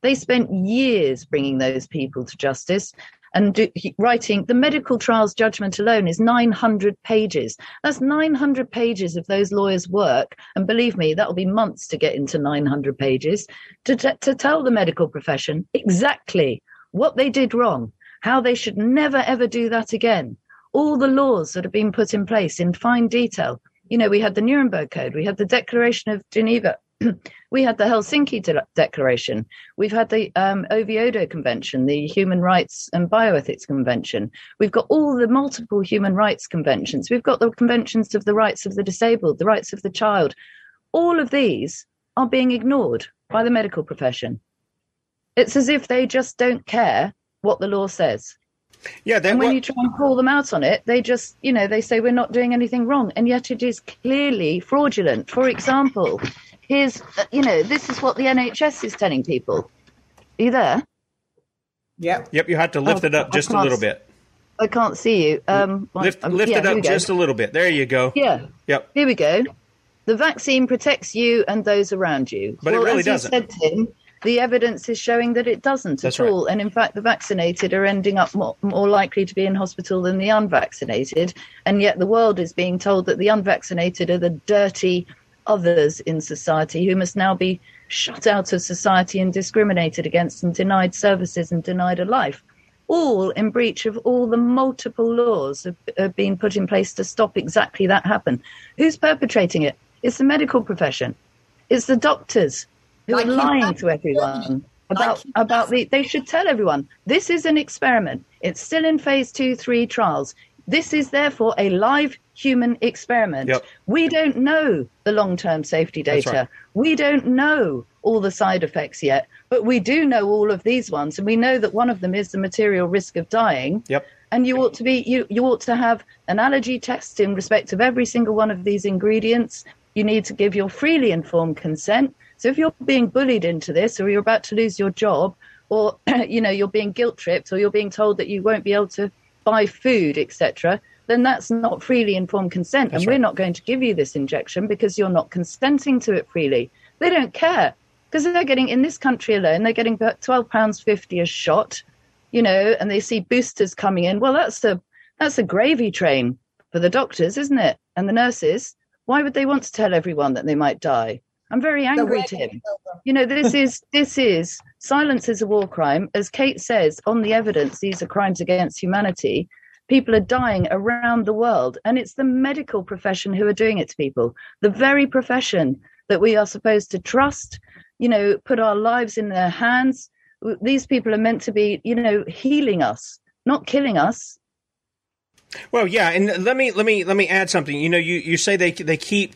They spent years bringing those people to justice and do, he- writing the medical trials judgment alone is 900 pages. That's 900 pages of those lawyers' work. And believe me, that'll be months to get into 900 pages to, t- to tell the medical profession exactly what they did wrong, how they should never ever do that again. All the laws that have been put in place in fine detail. You know, we had the Nuremberg Code, we had the Declaration of Geneva, we had the Helsinki De- Declaration, we've had the um, Oviedo Convention, the Human Rights and Bioethics Convention, we've got all the multiple human rights conventions, we've got the conventions of the rights of the disabled, the rights of the child. All of these are being ignored by the medical profession. It's as if they just don't care what the law says. Yeah, and when you try and call them out on it, they just, you know, they say we're not doing anything wrong, and yet it is clearly fraudulent. For example, here's, uh, you know, this is what the NHS is telling people. Are you there? Yep. Yep, you have to lift Oh, it up I just a little bit. I can't see you. Um, Lift, um, lift yeah, it up just a little bit. There you go. Yeah. Yep. Here we go. The vaccine protects you and those around you. But it well, really as doesn't. You said, Tim, the evidence is showing that it doesn't That's at right. all. And in fact, the vaccinated are ending up more, more likely to be in hospital than the unvaccinated. And yet the world is being told that the unvaccinated are the dirty others in society who must now be shut out of society and discriminated against and denied services and denied a life all in breach of all the multiple laws that have been put in place to stop exactly that happen. Who's perpetrating it? It's the medical profession. It's the doctors who are lying to everyone about about the. They should tell everyone this is an experiment. It's still in phase two, three trials. This is therefore a live human experiment. Yep. We don't know the long-term safety data. right. We don't know all the side effects yet, but we do know all of these ones, and we know that one of them is the material risk of dying. Yep. And you ought to be you you ought to have an allergy test in respect of every single one of these ingredients. You need to give your freely informed consent. So if you're being bullied into this, or you're about to lose your job, or you know you're being guilt tripped, or you're being told that you won't be able to buy food, etc., then that's not freely informed consent, That's and we're not going to give you this injection because you're not consenting to it freely. They don't care because they're getting in this country alone, they're getting about twelve pounds fifty a shot, you know, and they see boosters coming in. Well, that's a that's a gravy train for the doctors, isn't it, and the nurses? Why would they want to tell everyone that they might die? I'm very angry, way- Tim. You know, this is this is silence is a war crime. As Kate says, on the evidence, these are crimes against humanity. People are dying around the world, and it's the medical profession who are doing it to people. The very profession that we are supposed to trust, you know, put our lives in their hands. These people are meant to be, you know, healing us, not killing us. Well, yeah, and let me let me let me add something. You know, you, you say they they keep.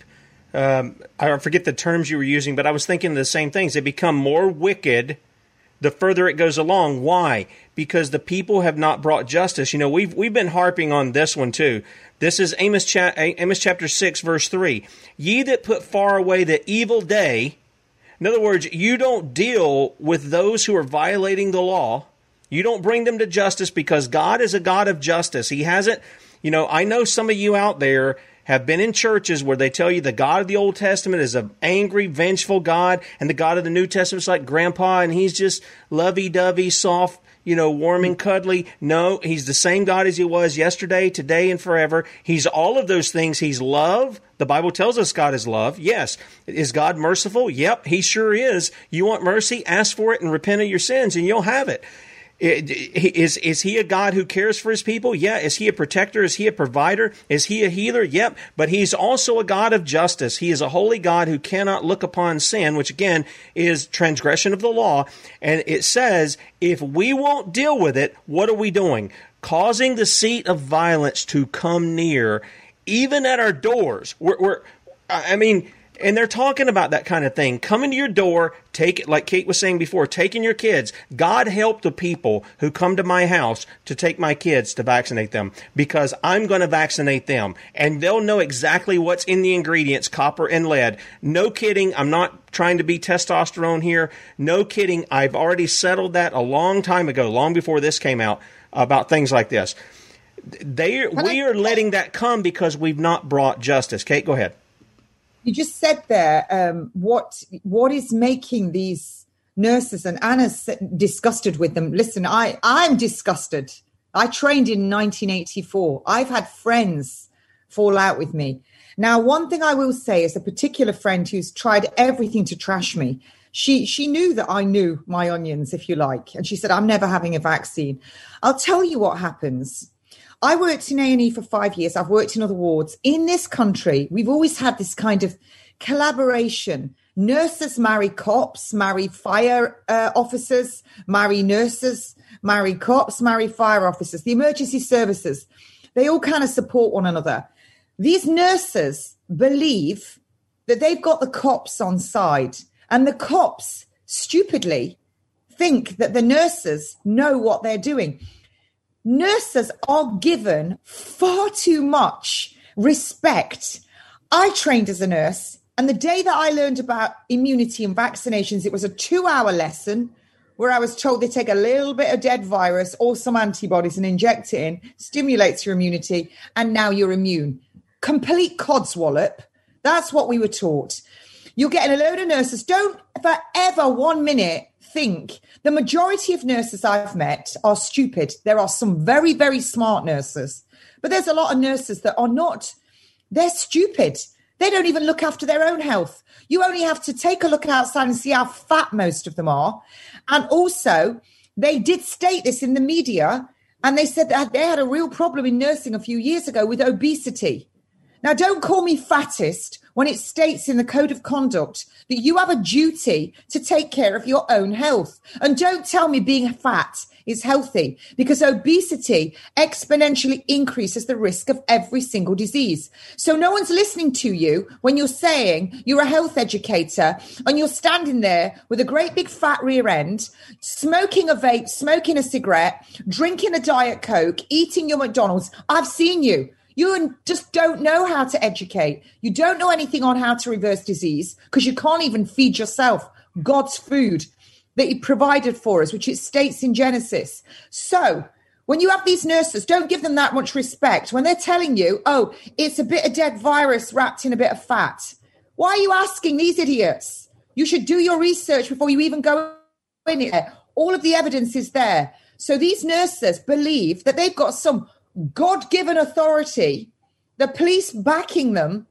Um, I forget the terms you were using, but I was thinking the same things. They become more wicked the further it goes along. Why? Because the people have not brought justice. You know, we've we've been harping on this one too. This is Amos cha- Amos chapter six verse three. Ye that put far away the evil day. In other words, you don't deal with those who are violating the law. You don't bring them to justice because God is a God of justice. He hasn't, you know, I know some of you out there have been in churches where they tell you the God of the Old Testament is an angry, vengeful God, and the God of the New Testament is like grandpa, and he's just lovey dovey, soft, you know, warm and cuddly. No, he's the same God as he was yesterday, today, and forever. He's all of those things. He's love. The Bible tells us God is love. Yes. Is God merciful? Yep, he sure is. You want mercy? Ask for it and repent of your sins, and you'll have it. Is is he a God who cares for his people? Yeah. Is he a protector? Is he a provider? Is he a healer? Yep. But he's also a God of justice. He is a holy God who cannot look upon sin, which again is transgression of the law. And it says, if we won't deal with it, what are we doing? Causing the seat of violence to come near, even at our doors. We're, we're I mean, and they're talking about that kind of thing. Coming to your door, take it, like Kate was saying before, taking your kids. God help the people who come to my house to take my kids to vaccinate them because I'm going to vaccinate them and they'll know exactly what's in the ingredients, copper and lead. No kidding. I'm not trying to be testosterone here. No kidding. I've already settled that a long time ago, long before this came out about things like this. They, we are letting that come because we've not brought justice. Kate, go ahead you just said there um, what what is making these nurses and Anna's disgusted with them. Listen, I I'm disgusted. I trained in 1984. I've had friends fall out with me. Now, one thing I will say is a particular friend who's tried everything to trash me. She she knew that I knew my onions, if you like, and she said, "I'm never having a vaccine." I'll tell you what happens I worked in A&E for five years. I've worked in other wards. In this country, we've always had this kind of collaboration. Nurses marry cops, marry fire uh, officers, marry nurses, marry cops, marry fire officers. The emergency services, they all kind of support one another. These nurses believe that they've got the cops on side, and the cops stupidly think that the nurses know what they're doing nurses are given far too much respect. I trained as a nurse, and the day that I learned about immunity and vaccinations, it was a two hour lesson where I was told they take a little bit of dead virus or some antibodies and inject it in, stimulates your immunity, and now you're immune. Complete codswallop. That's what we were taught. You're getting a load of nurses. Don't for ever one minute think the majority of nurses I've met are stupid. There are some very, very smart nurses, but there's a lot of nurses that are not, they're stupid. They don't even look after their own health. You only have to take a look outside and see how fat most of them are. And also, they did state this in the media, and they said that they had a real problem in nursing a few years ago with obesity. Now, don't call me fattest when it states in the code of conduct that you have a duty to take care of your own health. And don't tell me being fat is healthy because obesity exponentially increases the risk of every single disease. So no one's listening to you when you're saying you're a health educator and you're standing there with a great big fat rear end, smoking a vape, smoking a cigarette, drinking a diet coke, eating your McDonald's. I've seen you. You just don't know how to educate. You don't know anything on how to reverse disease because you can't even feed yourself God's food that He provided for us, which it states in Genesis. So, when you have these nurses, don't give them that much respect. When they're telling you, oh, it's a bit of dead virus wrapped in a bit of fat, why are you asking these idiots? You should do your research before you even go in there. All of the evidence is there. So these nurses believe that they've got some God given authority, the police backing them.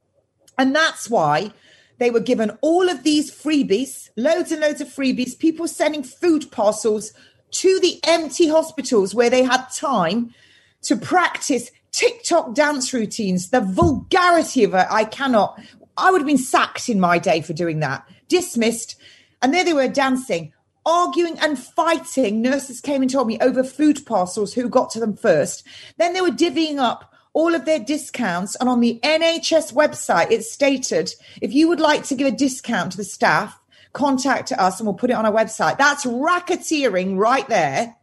And that's why they were given all of these freebies, loads and loads of freebies, people sending food parcels to the empty hospitals where they had time to practice TikTok dance routines. The vulgarity of it, I cannot. I would have been sacked in my day for doing that, dismissed. And there they were dancing arguing and fighting. Nurses came and told me over food parcels who got to them first. Then they were divvying up all of their discounts. And on the NHS website, it stated if you would like to give a discount to the staff, contact us and we'll put it on our website. That's racketeering right there.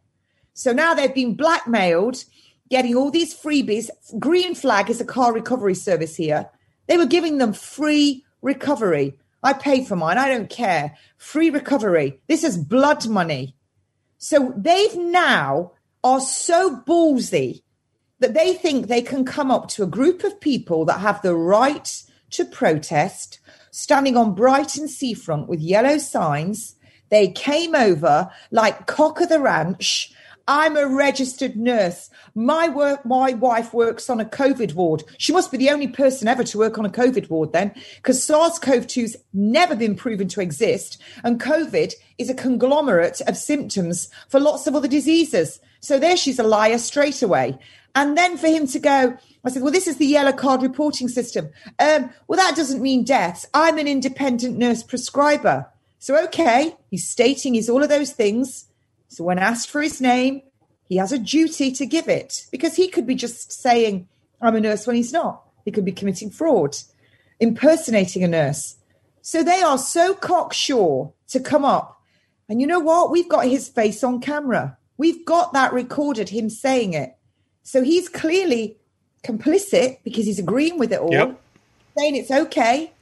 So now they've been blackmailed, getting all these freebies. Green Flag is a car recovery service here. They were giving them free recovery. I pay for mine. I don't care. Free recovery. This is blood money. So they've now are so ballsy that they think they can come up to a group of people that have the right to protest, standing on Brighton seafront with yellow signs. They came over like cock of the ranch I'm a registered nurse. My work, my wife works on a COVID ward. She must be the only person ever to work on a COVID ward then, because SARS-CoV-2's never been proven to exist, and COVID is a conglomerate of symptoms for lots of other diseases. So there, she's a liar straight away. And then for him to go, I said, well, this is the yellow card reporting system. Um, well, that doesn't mean deaths. I'm an independent nurse prescriber. So, okay, he's stating he's all of those things. So, when asked for his name, he has a duty to give it because he could be just saying, I'm a nurse when he's not. He could be committing fraud, impersonating a nurse. So, they are so cocksure to come up. And you know what? We've got his face on camera. We've got that recorded, him saying it. So, he's clearly complicit because he's agreeing with it all, Yep. saying it's okay.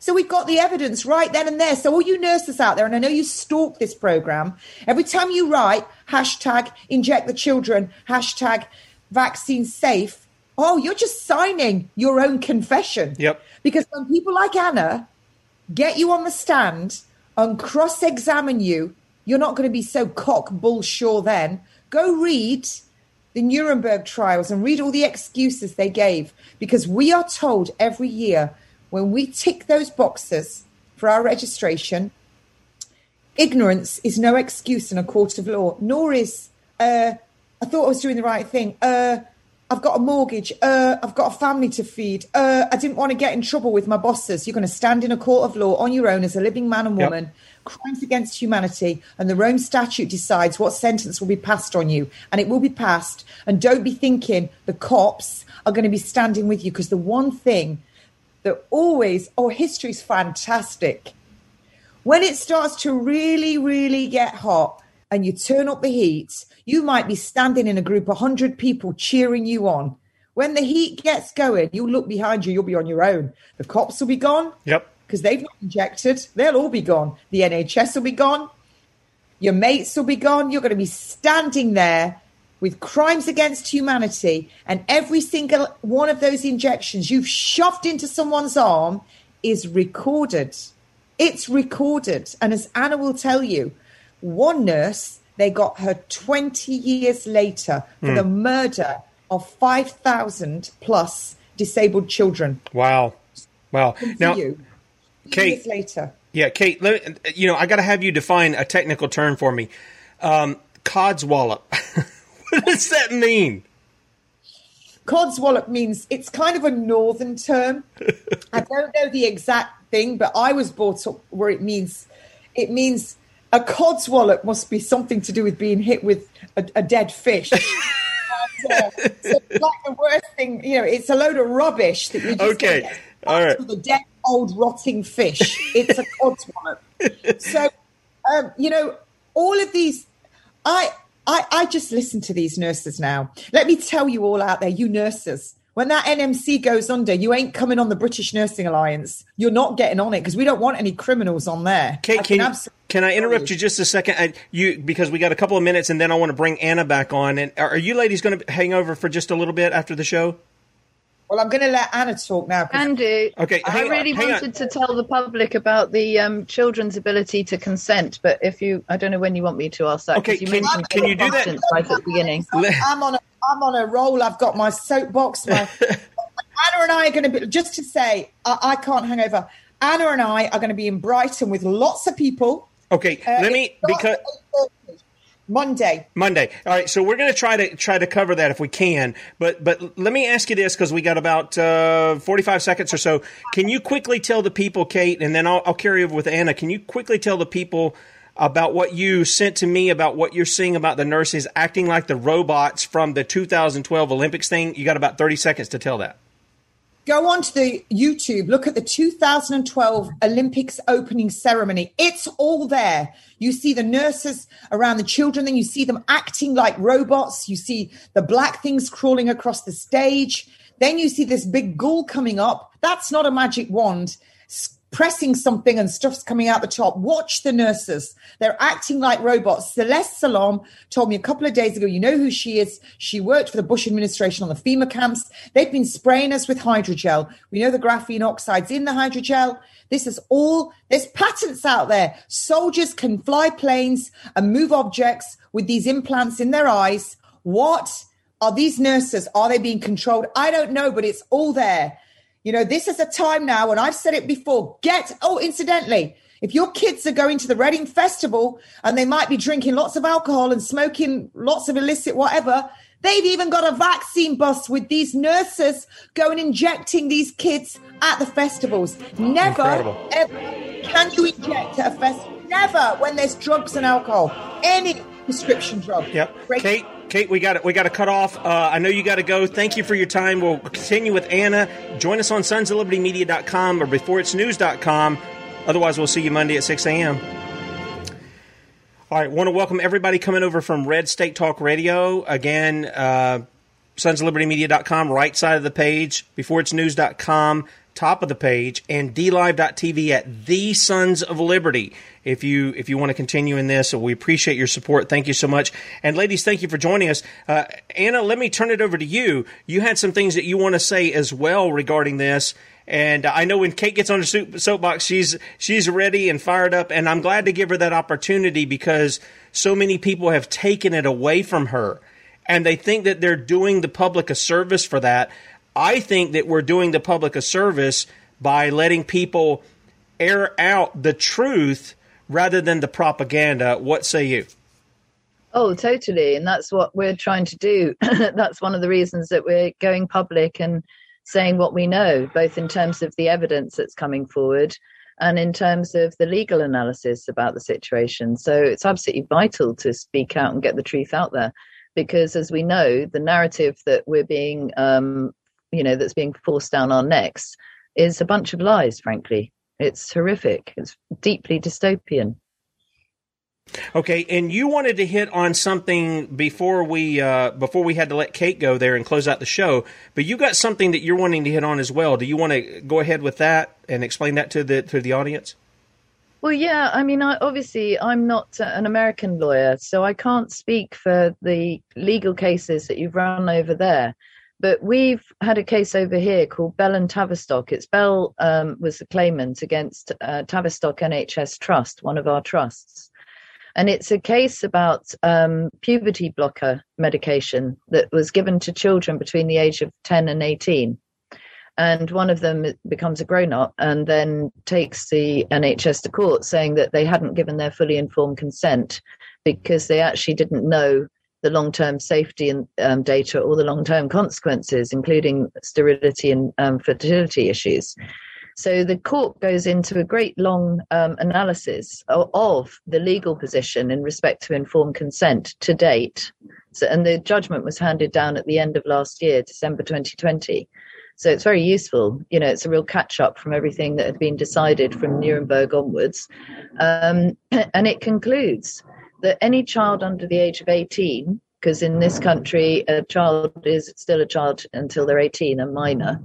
So we've got the evidence right then and there. So all you nurses out there, and I know you stalk this program, every time you write hashtag inject the children, hashtag vaccine safe, oh, you're just signing your own confession. Yep. Because when people like Anna get you on the stand and cross examine you, you're not going to be so cock bull sure then. Go read the Nuremberg trials and read all the excuses they gave because we are told every year when we tick those boxes for our registration, ignorance is no excuse in a court of law, nor is uh, I thought I was doing the right thing. Uh, I've got a mortgage. Uh, I've got a family to feed. Uh, I didn't want to get in trouble with my bosses. You're going to stand in a court of law on your own as a living man and Yep. woman. Crimes against humanity, and the Rome Statute decides what sentence will be passed on you, and it will be passed. And don't be thinking the cops are going to be standing with you because the one thing that always, oh, history's fantastic. When it starts to really, really get hot and you turn up the heat, you might be standing in a group of 100 people cheering you on. When the heat gets going, you look behind you, you'll be on your own. The cops will be gone Yep. because they've not injected. They'll all be gone. The NHS will be gone. Your mates will be gone. You're going to be standing there with crimes against humanity, and every single one of those injections you've shoved into someone's arm is recorded. It's recorded. And as Anna will tell you, one nurse, they got her 20 years later for Hmm. the murder of 5,000 plus disabled children. Wow. Wow. Now, you, Kate- years later. Yeah, Kate, let me, you know, I got to have you define a technical term for me. Um, codswallop. what does that mean? Codswallop means it's kind of a northern term. I don't know the exact thing, but I was brought up where it means it means a codswallop must be something to do with being hit with a, a dead fish. and, uh, so it's like the worst thing, you know, it's a load of rubbish that you just Okay. All right. the dead old rotting fish. It's a codswallop. so, um, you know, all of these, I, I, I just listen to these nurses now. Let me tell you all out there, you nurses. When that NMC goes under, you ain't coming on the British Nursing Alliance. You're not getting on it because we don't want any criminals on there. Kate, I can, you, absolutely can I interrupt you just a second? I, you because we got a couple of minutes, and then I want to bring Anna back on. And are you ladies going to hang over for just a little bit after the show? Well, I'm going to let Anna talk now. Andy, Okay, I hang on, really on. wanted to tell the public about the um, children's ability to consent, but if you, I don't know when you want me to ask that. 'cause Okay, you can- mentioned can you do that? right at the beginning. I'm on a I'm on a roll. I've got my soapbox. My Anna and I are going to be just to say I, I can't hang over. Anna and I are going to be in Brighton with lots of people. Okay, Uh, let me because at 8:30. Monday. Monday. All right, so we're going to try to try to cover that if we can. But but let me ask you this because we got about uh, forty five seconds or so. Can you quickly tell the people, Kate, and then I'll, I'll carry over with Anna. Can you quickly tell the people about what you sent to me about what you're seeing about the nurses acting like the robots from the 2012 Olympics thing? You got about thirty seconds to tell that. Go on to the YouTube, look at the 2012 Olympics opening ceremony. It's all there. You see the nurses around the children, then you see them acting like robots. You see the black things crawling across the stage. Then you see this big ghoul coming up. That's not a magic wand. Pressing something and stuff's coming out the top. Watch the nurses. They're acting like robots. Celeste Solum told me a couple of days ago, you know who she is? She worked for the Bush administration on the FEMA camps. They've been spraying us with hydrogel. We know the graphene oxides in the hydrogel. This is all, there's patents out there. Soldiers can fly planes and move objects with these implants in their eyes. What are these nurses? Are they being controlled? I don't know, but it's all there. You know, this is a time now, and I've said it before. Get, oh, incidentally, if your kids are going to the Reading Festival and they might be drinking lots of alcohol and smoking lots of illicit whatever, they've even got a vaccine bus with these nurses going injecting these kids at the festivals. Never, ever can you inject at a festival. Never when there's drugs and alcohol. Any prescription drug. Yep. Break- Kate, Kate, we got it. we got to cut off. Uh, I know you got to go. Thank you for your time. We'll continue with Anna. Join us on sonsoflibertymedia.com or beforeitsnews.com. Otherwise, we'll see you Monday at 6 a.m. All right, want to welcome everybody coming over from Red State Talk Radio. Again, uh, sonsoflibertymedia.com, right side of the page, beforeitsnews.com, top of the page, and dlive.tv at the Sons of Liberty if you if you want to continue in this. We appreciate your support. Thank you so much. And ladies, thank you for joining us. Uh, Anna, let me turn it over to you. You had some things that you want to say as well regarding this. And I know when Kate gets on her soapbox, she's she's ready and fired up. And I'm glad to give her that opportunity because so many people have taken it away from her, and they think that they're doing the public a service for that. I think that we're doing the public a service by letting people air out the truth rather than the propaganda. What say you? Oh, totally. And that's what we're trying to do. that's one of the reasons that we're going public and saying what we know, both in terms of the evidence that's coming forward and in terms of the legal analysis about the situation. So it's absolutely vital to speak out and get the truth out there because, as we know, the narrative that we're being, um, you know, that's being forced down our necks is a bunch of lies, frankly. It's horrific. It's deeply dystopian. Okay, and you wanted to hit on something before we uh, before we had to let Kate go there and close out the show. But you got something that you're wanting to hit on as well. Do you want to go ahead with that and explain that to the to the audience? Well, yeah. I mean, I, obviously, I'm not an American lawyer, so I can't speak for the legal cases that you've run over there. But we've had a case over here called Bell and Tavistock. It's Bell um, was the claimant against uh, Tavistock NHS Trust, one of our trusts. And it's a case about um, puberty blocker medication that was given to children between the age of 10 and 18. And one of them becomes a grown up and then takes the NHS to court saying that they hadn't given their fully informed consent because they actually didn't know the long-term safety and um, data or the long-term consequences, including sterility and um, fertility issues. So the court goes into a great long um, analysis of, of, the legal position in respect to informed consent to date. So, and the judgment was handed down at the end of last year, December 2020. So it's very useful. You know, it's a real catch up from everything that had been decided from Nuremberg onwards. Um, and it concludes that any child under the age of 18, because in this country a child is still a child until they're 18, a minor,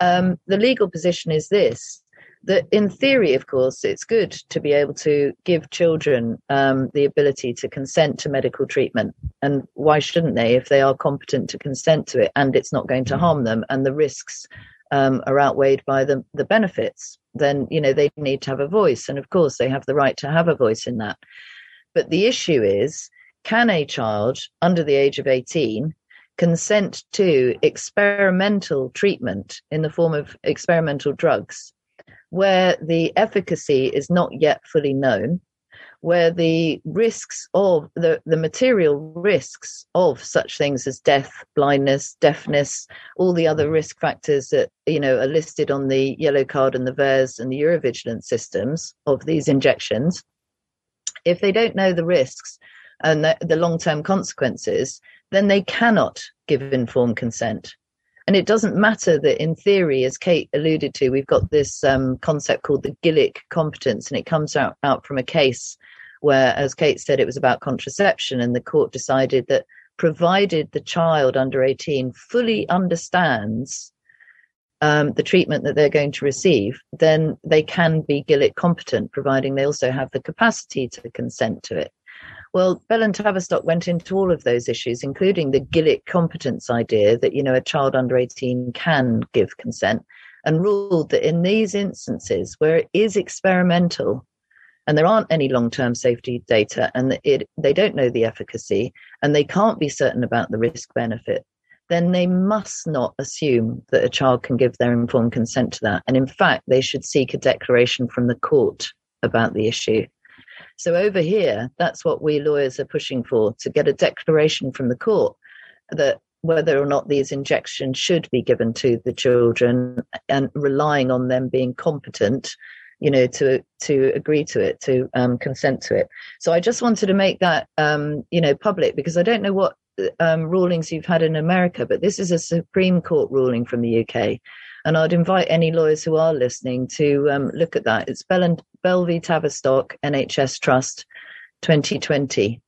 um, the legal position is this that in theory, of course, it's good to be able to give children um, the ability to consent to medical treatment. And why shouldn't they if they are competent to consent to it and it's not going to harm them and the risks um, are outweighed by the, the benefits? Then, you know, they need to have a voice. And of course, they have the right to have a voice in that. But the issue is can a child under the age of 18 consent to experimental treatment in the form of experimental drugs where the efficacy is not yet fully known? where the risks of the, the material risks of such things as death, blindness, deafness, all the other risk factors that you know are listed on the yellow card and the VAERS and the Eurovigilance systems of these injections if they don't know the risks and the, the long term consequences, then they cannot give informed consent. And it doesn't matter that, in theory, as Kate alluded to, we've got this um, concept called the Gillick competence, and it comes out, out from a case where, as Kate said, it was about contraception, and the court decided that provided the child under 18 fully understands um, the treatment that they're going to receive, then they can be Gillick competent, providing they also have the capacity to consent to it. Well, Bell and Tavistock went into all of those issues, including the Gillick competence idea that, you know, a child under 18 can give consent and ruled that in these instances where it is experimental and there aren't any long-term safety data and it, they don't know the efficacy and they can't be certain about the risk benefit then they must not assume that a child can give their informed consent to that. And in fact, they should seek a declaration from the court about the issue. So over here, that's what we lawyers are pushing for to get a declaration from the court that whether or not these injections should be given to the children and relying on them being competent you know to to agree to it to um, consent to it so i just wanted to make that um, you know public because i don't know what um, rulings you've had in America, but this is a Supreme Court ruling from the UK. And I'd invite any lawyers who are listening to um, look at that. It's Bell, and, Bell v Tavistock NHS Trust 2020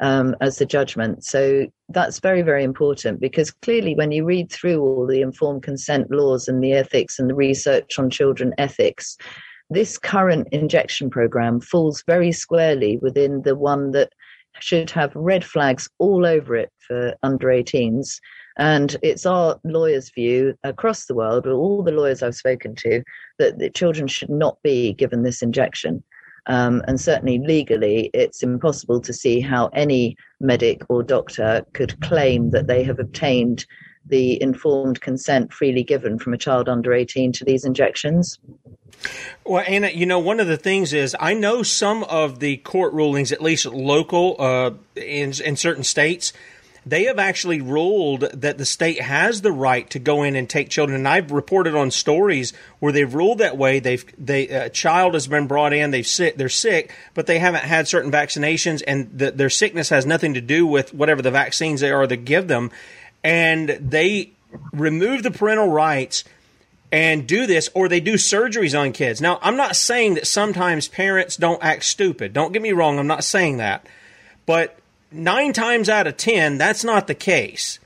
um, as the judgment. So that's very, very important because clearly, when you read through all the informed consent laws and the ethics and the research on children ethics, this current injection program falls very squarely within the one that should have red flags all over it for under 18s. And it's our lawyers' view across the world, all the lawyers I've spoken to, that the children should not be given this injection. Um, and certainly legally, it's impossible to see how any medic or doctor could claim that they have obtained the informed consent freely given from a child under 18 to these injections. Well, Anna, you know, one of the things is I know some of the court rulings, at least local uh, in, in certain states, they have actually ruled that the state has the right to go in and take children. And I've reported on stories where they've ruled that way. They've they a child has been brought in. They've sick. They're sick, but they haven't had certain vaccinations, and the, their sickness has nothing to do with whatever the vaccines they are that give them. And they remove the parental rights and do this, or they do surgeries on kids. Now, I'm not saying that sometimes parents don't act stupid. Don't get me wrong, I'm not saying that. But nine times out of ten, that's not the case.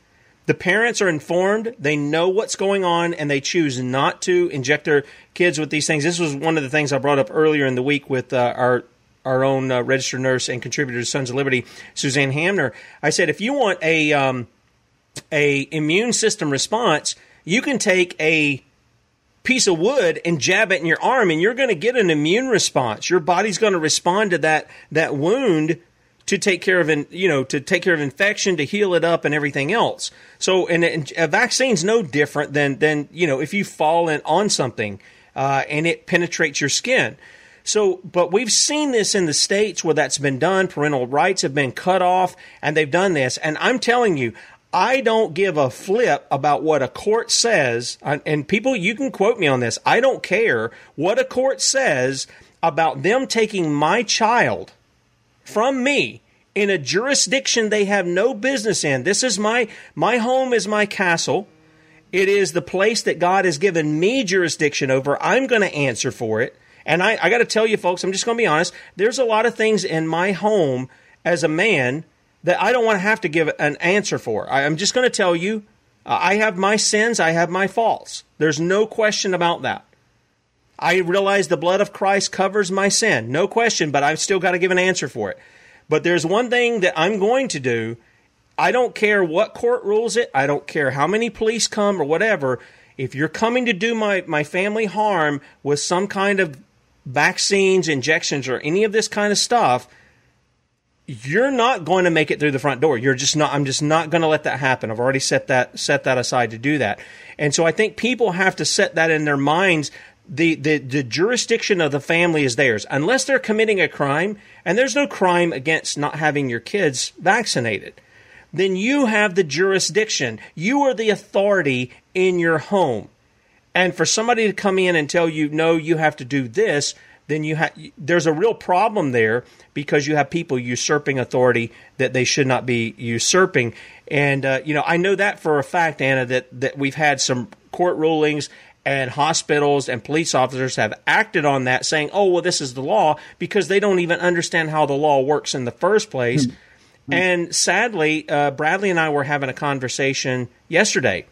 The parents are informed, they know what's going on, and they choose not to inject their kids with these things. This was one of the things I brought up earlier in the week with uh, our our own uh, registered nurse and contributor to Sons of Liberty, Suzanne Hamner. I said, if you want a um, a immune system response, you can take a piece of wood and jab it in your arm and you're going to get an immune response. Your body's going to respond to that that wound to take care of an, you know to take care of infection to heal it up and everything else. So and, and a vaccine's no different than than you know if you fall in, on something uh, and it penetrates your skin. So, but we've seen this in the states where that's been done. Parental rights have been cut off, and they've done this. And I'm telling you, I don't give a flip about what a court says. And people, you can quote me on this. I don't care what a court says about them taking my child from me in a jurisdiction they have no business in. This is my, my home is my castle. It is the place that God has given me jurisdiction over. I'm going to answer for it. And I, I got to tell you, folks, I'm just going to be honest. There's a lot of things in my home as a man that I don't want to have to give an answer for. I'm just going to tell you uh, I have my sins, I have my faults. There's no question about that. I realize the blood of Christ covers my sin, no question, but I've still got to give an answer for it. But there's one thing that I'm going to do. I don't care what court rules it, I don't care how many police come or whatever. If you're coming to do my, my family harm with some kind of vaccines, injections, or any of this kind of stuff, you're not going to make it through the front door. You're just not. I'm just not going to let that happen. I've already set that set that aside to do that. And so I think people have to set that in their minds. The, the the jurisdiction of the family is theirs unless they're committing a crime, and there's no crime against not having your kids vaccinated. Then you have the jurisdiction. You are the authority in your home. And for somebody to come in and tell you, no, you have to do this, then you have there's a real problem there because you have people usurping authority that they should not be usurping. And uh, you know, I know that for a fact, Anna, that that we've had some court rulings and hospitals and police officers have acted on that, saying, "Oh, well, this is the law," because they don't even understand how the law works in the first place. Mm-hmm. And sadly, uh, Bradley and I were having a conversation yesterday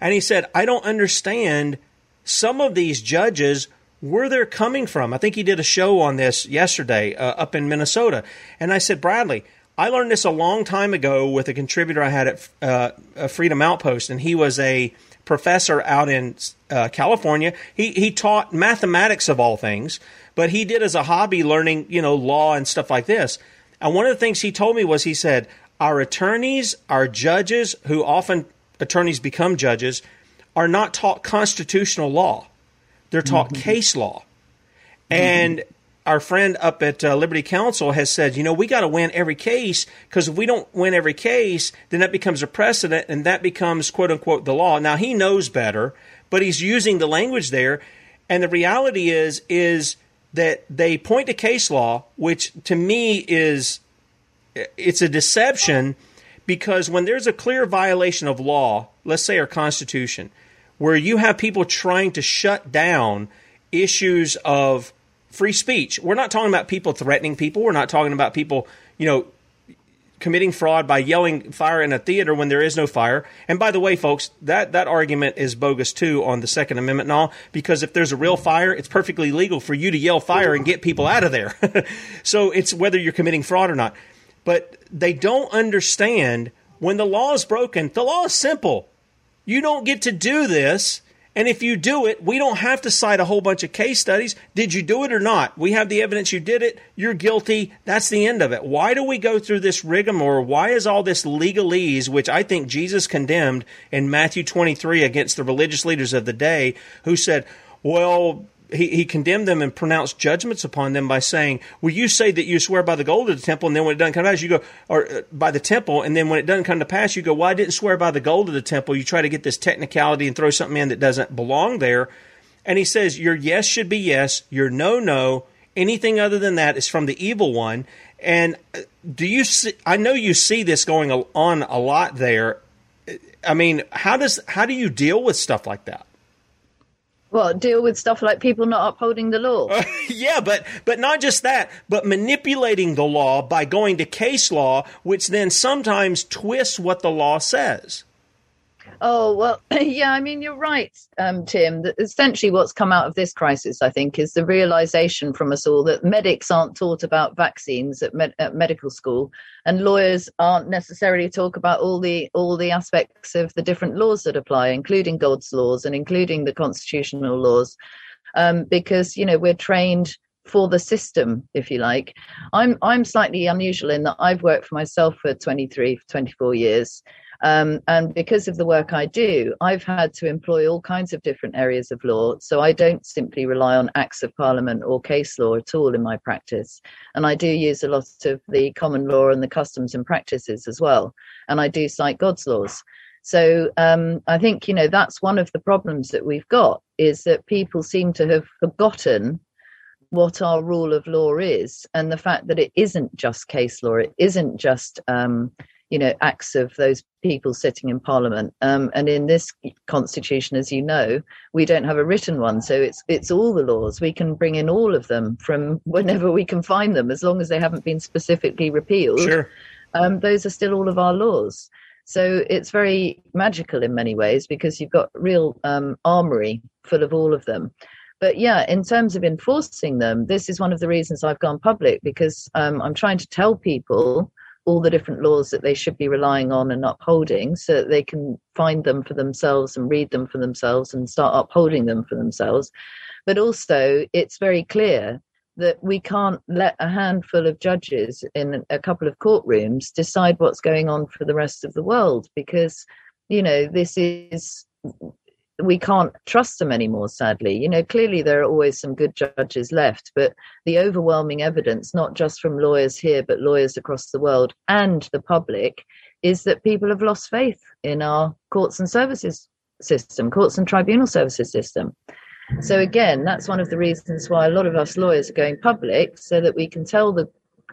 And he said, I don't understand some of these judges where they're coming from. I think he did a show on this yesterday uh, up in Minnesota. And I said, Bradley, I learned this a long time ago with a contributor I had at uh, Freedom Outpost, and he was a professor out in uh, California. He he taught mathematics of all things, but he did as a hobby learning, you know, law and stuff like this. And one of the things he told me was he said, our attorneys, our judges, who often attorneys become judges, are not taught constitutional law. They're taught mm-hmm. case law. And mm-hmm. our friend up at uh, Liberty Counsel has said, you know, we got to win every case because if we don't win every case, then that becomes a precedent and that becomes quote unquote the law. Now he knows better, but he's using the language there. And the reality is, is that they point to case law, which to me is, it's a deception because when there's a clear violation of law, let's say our Constitution, where you have people trying to shut down issues of free speech. We're not talking about people threatening people. We're not talking about people, you know, committing fraud by yelling fire in a theater when there is no fire. And by the way, folks, that, that argument is bogus too on the Second Amendment and all, because if there's a real fire, it's perfectly legal for you to yell fire and get people out of there. so it's whether you're committing fraud or not. But they don't understand when the law is broken, the law is simple. You don't get to do this. And if you do it, we don't have to cite a whole bunch of case studies. Did you do it or not? We have the evidence you did it. You're guilty. That's the end of it. Why do we go through this rigmarole? Why is all this legalese, which I think Jesus condemned in Matthew 23 against the religious leaders of the day, who said, well, he, he condemned them and pronounced judgments upon them by saying, Well, you say that you swear by the gold of the temple, and then when it doesn't come to pass, you go, or uh, by the temple, and then when it doesn't come to pass, you go, Well, I didn't swear by the gold of the temple. You try to get this technicality and throw something in that doesn't belong there. And he says, Your yes should be yes, your no, no. Anything other than that is from the evil one. And uh, do you see, I know you see this going on a lot there. I mean, how does, how do you deal with stuff like that? Well deal with stuff like people not upholding the law. Uh, yeah but but not just that but manipulating the law by going to case law which then sometimes twists what the law says Oh, well, yeah, I mean, you're right, um, Tim. That essentially, what's come out of this crisis, I think, is the realization from us all that medics aren't taught about vaccines at, med- at medical school, and lawyers aren't necessarily talk about all the all the aspects of the different laws that apply, including God's laws and including the constitutional laws, um, because you know we're trained for the system, if you like. I'm I'm slightly unusual in that I've worked for myself for 23, 24 years. Um, and because of the work I do, I've had to employ all kinds of different areas of law. So I don't simply rely on acts of parliament or case law at all in my practice. And I do use a lot of the common law and the customs and practices as well. And I do cite God's laws. So um, I think, you know, that's one of the problems that we've got is that people seem to have forgotten what our rule of law is and the fact that it isn't just case law, it isn't just um, you know acts of those people sitting in parliament. Um, and in this constitution as you know we don't have a written one. So it's it's all the laws. We can bring in all of them from whenever we can find them as long as they haven't been specifically repealed. Sure. um, those are still all of our laws. So it's very magical in many ways because you've got real um, armory full of all of them. But yeah, in terms of enforcing them, this is one of the reasons I've gone public because um, I'm trying to tell people all the different laws that they should be relying on and upholding so that they can find them for themselves and read them for themselves and start upholding them for themselves. But also, it's very clear that we can't let a handful of judges in a couple of courtrooms decide what's going on for the rest of the world because, you know, this is we can't trust them anymore, sadly. You know, clearly there are always some good judges left, but the overwhelming evidence, not just from lawyers here, but lawyers across the world and the public, is that people have lost faith in our courts and services system, courts and tribunal services system. So, again, that's one of the reasons why a lot of us lawyers are going public so that we can tell the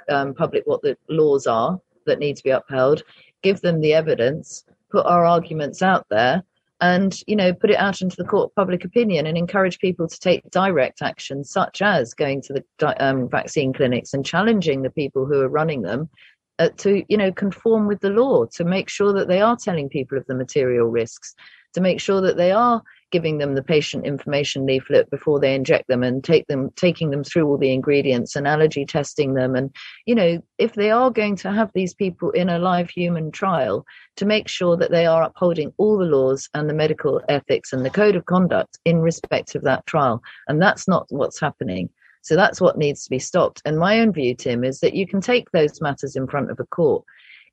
um, public what the laws are that need to be upheld, give them the evidence, put our arguments out there and you know put it out into the court of public opinion and encourage people to take direct action such as going to the um, vaccine clinics and challenging the people who are running them uh, to you know conform with the law to make sure that they are telling people of the material risks to make sure that they are giving them the patient information leaflet before they inject them and take them taking them through all the ingredients and allergy testing them. And you know if they are going to have these people in a live human trial to make sure that they are upholding all the laws and the medical ethics and the code of conduct in respect of that trial. And that's not what's happening. So that's what needs to be stopped. And my own view tim is that you can take those matters in front of a court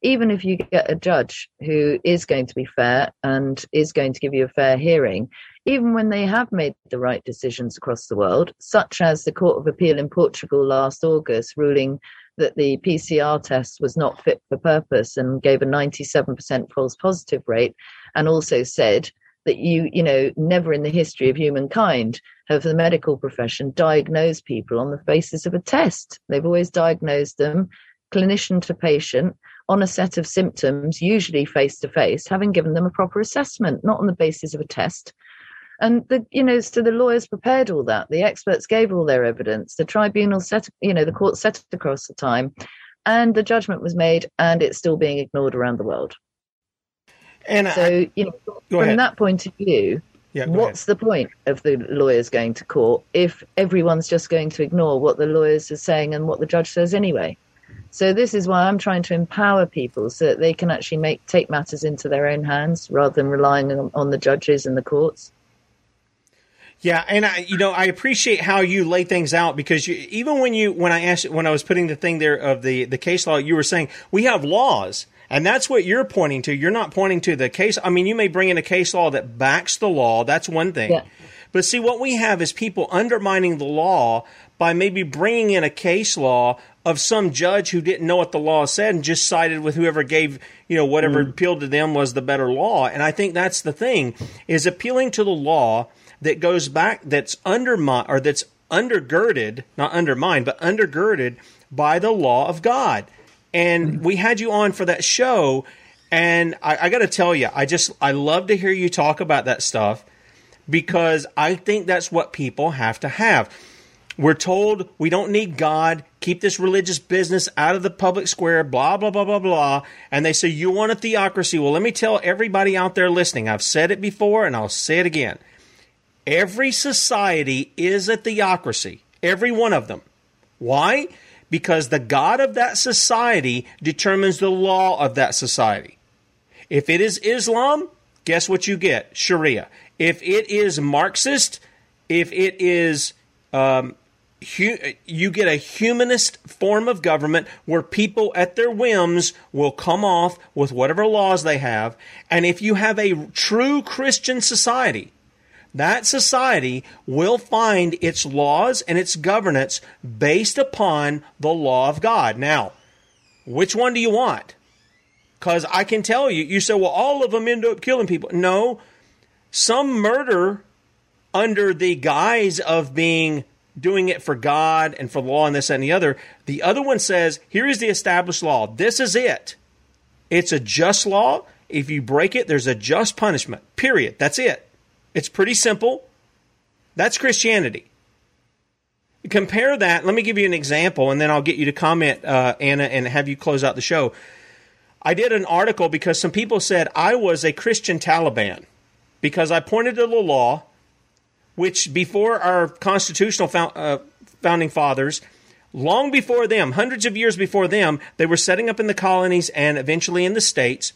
even if you get a judge who is going to be fair and is going to give you a fair hearing, even when they have made the right decisions across the world, such as the Court of Appeal in Portugal last August ruling that the PCR test was not fit for purpose and gave a 97% false positive rate, and also said that you, you know, never in the history of humankind have the medical profession diagnosed people on the basis of a test. They've always diagnosed them clinician to patient on a set of symptoms, usually face to face, having given them a proper assessment, not on the basis of a test. And the, you know, so the lawyers prepared all that. The experts gave all their evidence. The tribunal set, you know, the court set it across the time, and the judgment was made, and it's still being ignored around the world. And so, I, you know, from ahead. that point of view, Yeah, what's the point of the lawyers going to court if everyone's just going to ignore what the lawyers are saying and what the judge says anyway? So this is why I'm trying to empower people so that they can actually make take matters into their own hands rather than relying on, on the judges and the courts. Yeah, and I, you know, I appreciate how you lay things out because you, even when you, when I asked, when I was putting the thing there of the the case law, you were saying we have laws, and that's what you're pointing to. You're not pointing to the case. I mean, you may bring in a case law that backs the law. That's one thing. Yeah. But see, what we have is people undermining the law by maybe bringing in a case law of some judge who didn't know what the law said and just sided with whoever gave, you know, whatever mm. appealed to them was the better law. And I think that's the thing is appealing to the law that goes back that's undermined or that's undergirded, not undermined, but undergirded by the law of God. And mm. we had you on for that show, and I, I got to tell you, I just I love to hear you talk about that stuff because I think that's what people have to have. We're told we don't need God, keep this religious business out of the public square, blah, blah, blah, blah, blah. And they say, You want a theocracy? Well, let me tell everybody out there listening, I've said it before and I'll say it again. Every society is a theocracy, every one of them. Why? Because the God of that society determines the law of that society. If it is Islam, guess what you get? Sharia. If it is Marxist, if it is um, you get a humanist form of government where people at their whims will come off with whatever laws they have. And if you have a true Christian society, that society will find its laws and its governance based upon the law of God. Now, which one do you want? Because I can tell you, you say, well, all of them end up killing people. No, some murder under the guise of being doing it for God and for law and this and the other. The other one says, here is the established law. This is it. It's a just law. If you break it, there's a just punishment. Period. That's it. It's pretty simple. That's Christianity. Compare that. Let me give you an example, and then I'll get you to comment, uh, Anna, and have you close out the show. I did an article because some people said I was a Christian Taliban because I pointed to the law, which before our constitutional uh, founding fathers, long before them, hundreds of years before them, they were setting up in the colonies and eventually in the states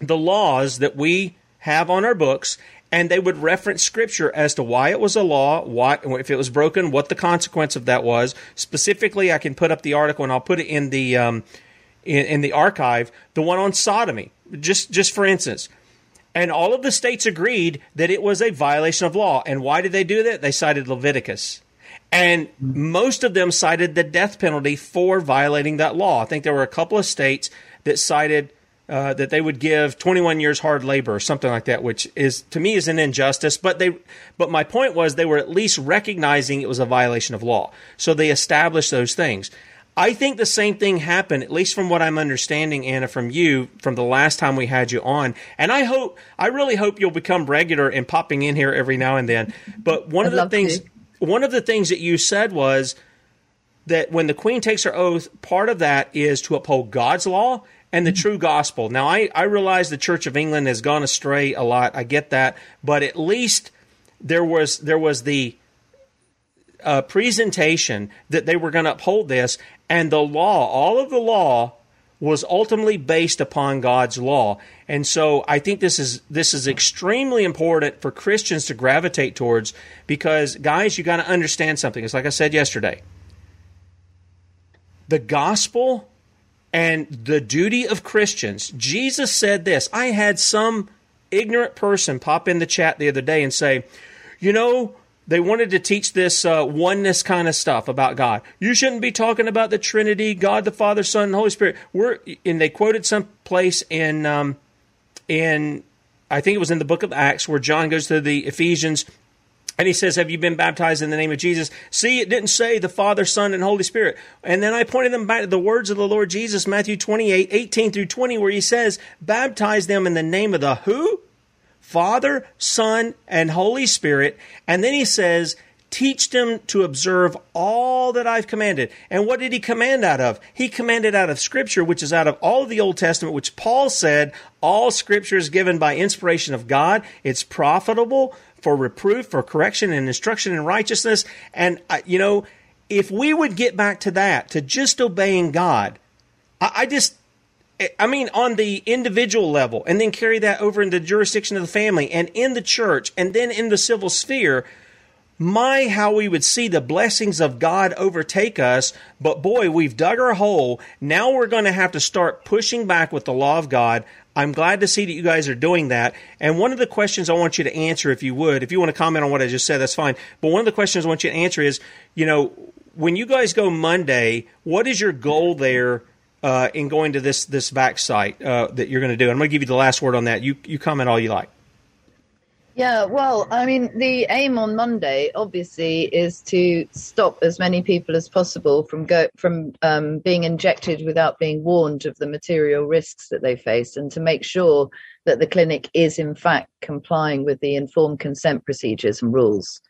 the laws that we have on our books, and they would reference scripture as to why it was a law, why if it was broken, what the consequence of that was. Specifically, I can put up the article and I'll put it in the um, in, in the archive, the one on sodomy, just just for instance. And all of the states agreed that it was a violation of law. And why did they do that? They cited Leviticus. And most of them cited the death penalty for violating that law. I think there were a couple of states that cited uh, that they would give 21 years hard labor or something like that, which is to me is an injustice. But they, but my point was they were at least recognizing it was a violation of law, so they established those things. I think the same thing happened, at least from what I'm understanding, Anna, from you, from the last time we had you on. And I hope, I really hope you'll become regular and popping in here every now and then. But one of the things, to. one of the things that you said was that when the Queen takes her oath, part of that is to uphold God's law and the true gospel. Now, I, I realize the Church of England has gone astray a lot. I get that, but at least there was there was the uh, presentation that they were going to uphold this, and the law, all of the law, was ultimately based upon God's law. And so I think this is this is extremely important for Christians to gravitate towards because guys, you got to understand something. It's like I said yesterday. The gospel and the duty of Christians. Jesus said this. I had some ignorant person pop in the chat the other day and say, "You know, they wanted to teach this uh, oneness kind of stuff about God. You shouldn't be talking about the Trinity, God the Father, Son, and Holy Spirit. We're and they quoted some place in um, in I think it was in the book of Acts where John goes to the Ephesians and he says, Have you been baptized in the name of Jesus? See, it didn't say the Father, Son, and Holy Spirit. And then I pointed them back to the words of the Lord Jesus, Matthew 28, 18 through 20, where he says, Baptize them in the name of the who? Father, Son, and Holy Spirit. And then he says, Teach them to observe all that I've commanded. And what did he command out of? He commanded out of Scripture, which is out of all of the Old Testament, which Paul said all Scripture is given by inspiration of God. It's profitable for reproof, for correction, and instruction in righteousness. And, uh, you know, if we would get back to that, to just obeying God, I, I just, I mean, on the individual level, and then carry that over in the jurisdiction of the family and in the church and then in the civil sphere. My, how we would see the blessings of God overtake us. But boy, we've dug our hole. Now we're going to have to start pushing back with the law of God. I'm glad to see that you guys are doing that. And one of the questions I want you to answer, if you would, if you want to comment on what I just said, that's fine. But one of the questions I want you to answer is, you know, when you guys go Monday, what is your goal there? Uh, in going to this this vax site uh, that you're going to do. I'm going to give you the last word on that. You you comment all you like. Yeah, well, I mean, the aim on Monday obviously is to stop as many people as possible from go from um, being injected without being warned of the material risks that they face, and to make sure that the clinic is in fact complying with the informed consent procedures and rules.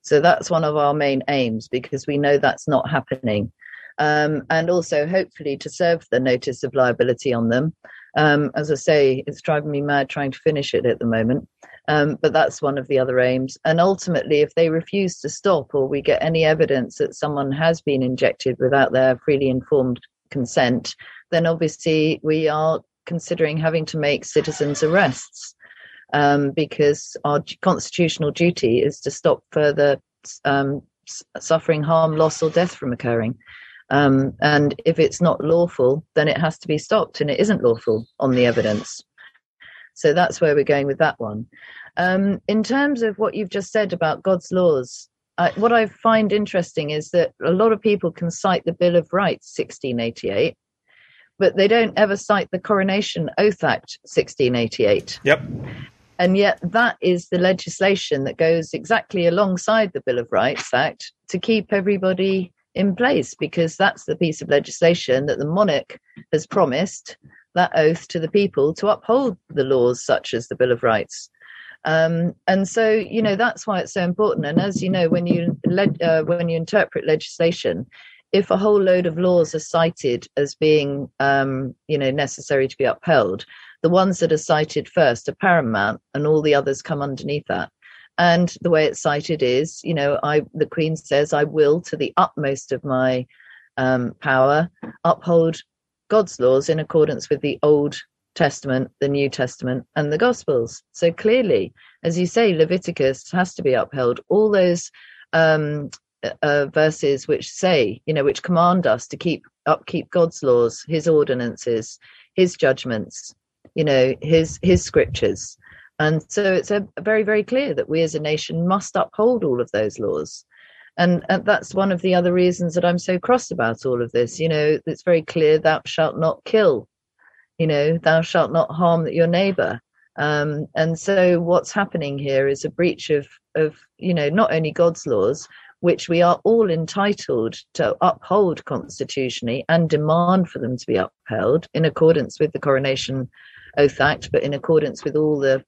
So that's one of our main aims because we know that's not happening um, and also hopefully to serve the notice of liability on them. Um, as I say, it's driving me mad trying to finish it at the moment. Um, but that's one of the other aims. And ultimately, if they refuse to stop or we get any evidence that someone has been injected without their freely informed consent, then obviously we are considering having to make citizens' arrests um, because our constitutional duty is to stop further um, suffering, harm, loss, or death from occurring. Um, and if it's not lawful, then it has to be stopped, and it isn't lawful on the evidence. So that's where we're going with that one. Um, in terms of what you've just said about God's laws, I, what I find interesting is that a lot of people can cite the Bill of Rights 1688, but they don't ever cite the Coronation Oath Act 1688. Yep. And yet, that is the legislation that goes exactly alongside the Bill of Rights Act to keep everybody in place because that's the piece of legislation that the monarch has promised that oath to the people to uphold the laws such as the Bill of Rights. Um, and so, you know, that's why it's so important. And as you know, when you uh, when you interpret legislation, if a whole load of laws are cited as being, um, you know, necessary to be upheld, the ones that are cited first are paramount, and all the others come underneath that. And the way it's cited is, you know, I the Queen says, I will, to the utmost of my um, power, uphold God's laws in accordance with the Old Testament, the New Testament, and the Gospels. So clearly, as you say, Leviticus has to be upheld. All those um, uh, verses which say, you know, which command us to keep upkeep God's laws, His ordinances, His judgments, you know, His His scriptures. And so it's a, very, very clear that we as a nation must uphold all of those laws. And, and, that's one of the other reasons that I'm so cross about all of this. You know, it's very clear thou shalt not kill, you know, thou shalt not harm your neighbor. Um, and so what's happening here is a breach of, of, you know, not only God's laws, which we are all entitled to uphold constitutionally and demand for them to be upheld in accordance with the Coronation Oath Act, but in accordance with all the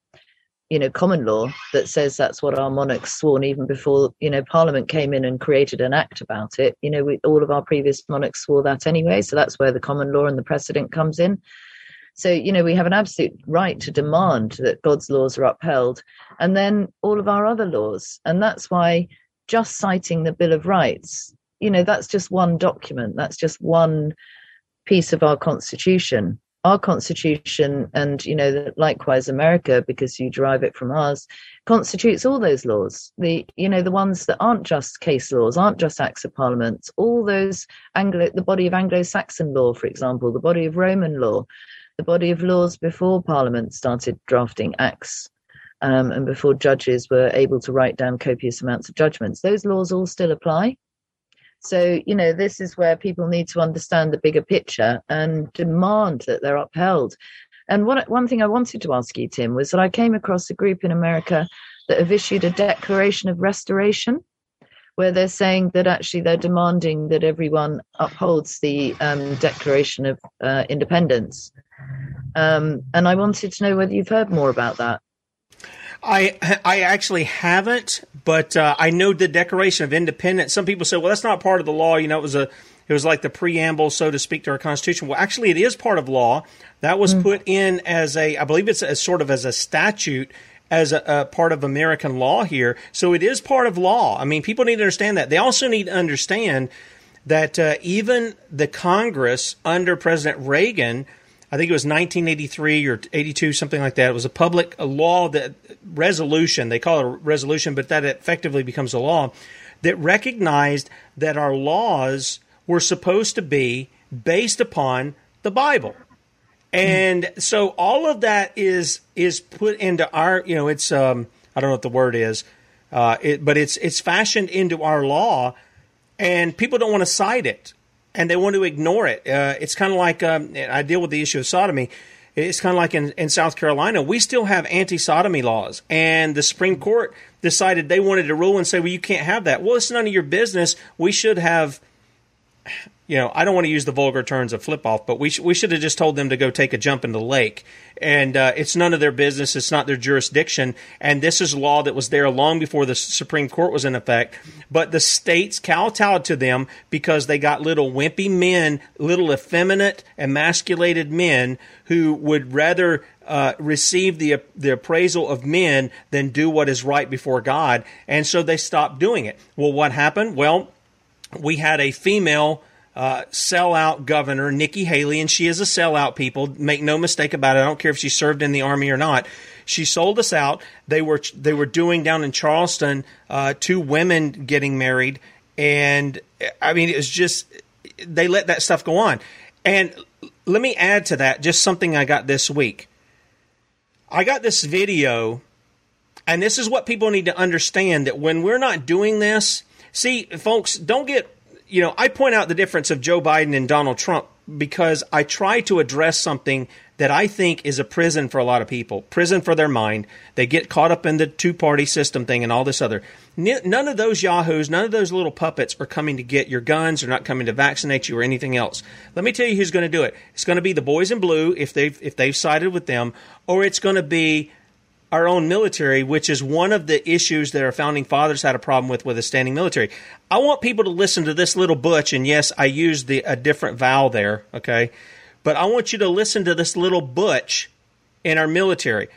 you know common law that says that's what our monarchs sworn even before you know parliament came in and created an act about it. You know we, all of our previous monarchs swore that anyway so that's where the common law and the precedent comes in. So, you know, we have an absolute right to demand that God's laws are upheld and then all of our other laws. And that's why just citing the Bill of Rights, you know, that's just one document, that's just one piece of our Constitution our constitution and you know likewise america because you derive it from ours constitutes all those laws. The you know the ones that aren't just case laws aren't just acts of parliament all those anglo the body of anglo-saxon law for example the body of roman law the body of laws before parliament started drafting acts um, and before judges were able to write down copious amounts of judgments. Those laws all still apply so, you know, this is where people need to understand the bigger picture and demand that they're upheld. And one, one thing I wanted to ask you, Tim, was that I came across a group in America that have issued a declaration of restoration where they're saying that actually they're demanding that everyone upholds the um, Declaration of uh, Independence. Um, and I wanted to know whether you've heard more about that. I I actually haven't, but uh, I know the Declaration of Independence. Some people say, well, that's not part of the law. You know, it was a it was like the preamble, so to speak, to our Constitution. Well, actually, it is part of law. That was mm. put in as a, I believe it's a, sort of as a statute as a, a, part of American law here. So it is part of law. I mean, people need to understand that. They also need to understand that uh, even the Congress under President Reagan I think it was 1983 or 82, something like that. It was a public a law that resolution, they call it a resolution, but that effectively becomes a law that recognized that our laws were supposed to be based upon the Bible. And so all of that is is put into our, you know, it's um, I don't know what the word is, uh, it, but it's it's fashioned into our law, and people don't want to cite it and they want to ignore it. Uh, it's kind of like um, I deal with the issue of sodomy. It's kind of like in, in South Carolina, we still have anti sodomy laws, and the Supreme Court decided they wanted to rule and say, well, you can't have that. Well, it's none of your business. We should have you know, I don't want to use the vulgar terms of flip off, but we sh- we should have just told them to go take a jump in the lake. And uh, it's none of their business. It's not their jurisdiction. And this is law that was there long before the Supreme Court was in effect. But the states kowtowed to them because they got little wimpy men, little effeminate, emasculated men who would rather uh, receive the the appraisal of men than do what is right before God. And so they stopped doing it. Well, what happened? Well, we had a female uh, sellout governor, Nikki Haley, and she is a sellout. People make no mistake about it. I don't care if she served in the army or not. She sold us out. They were they were doing down in Charleston uh, two women getting married, and I mean it was just they let that stuff go on. And let me add to that just something I got this week. I got this video, and this is what people need to understand that when we're not doing this, see, folks, don't get you know, I point out the difference of Joe Biden and Donald Trump because I try to address something that I think is a prison for a lot of people, prison for their mind. They get caught up in the two party system thing and all this other. None of those yahoos, none of those little puppets are coming to get your guns. They're not coming to vaccinate you or anything else. Let me tell you who's going to do it. It's going to be the boys in blue if they've if they've sided with them, or it's going to be our own military, which is one of the issues that our founding fathers had a problem with with a standing military. I want people to listen to this little butch, and yes, I used the a different vowel there, okay, but I want you to listen to this little butch in our military.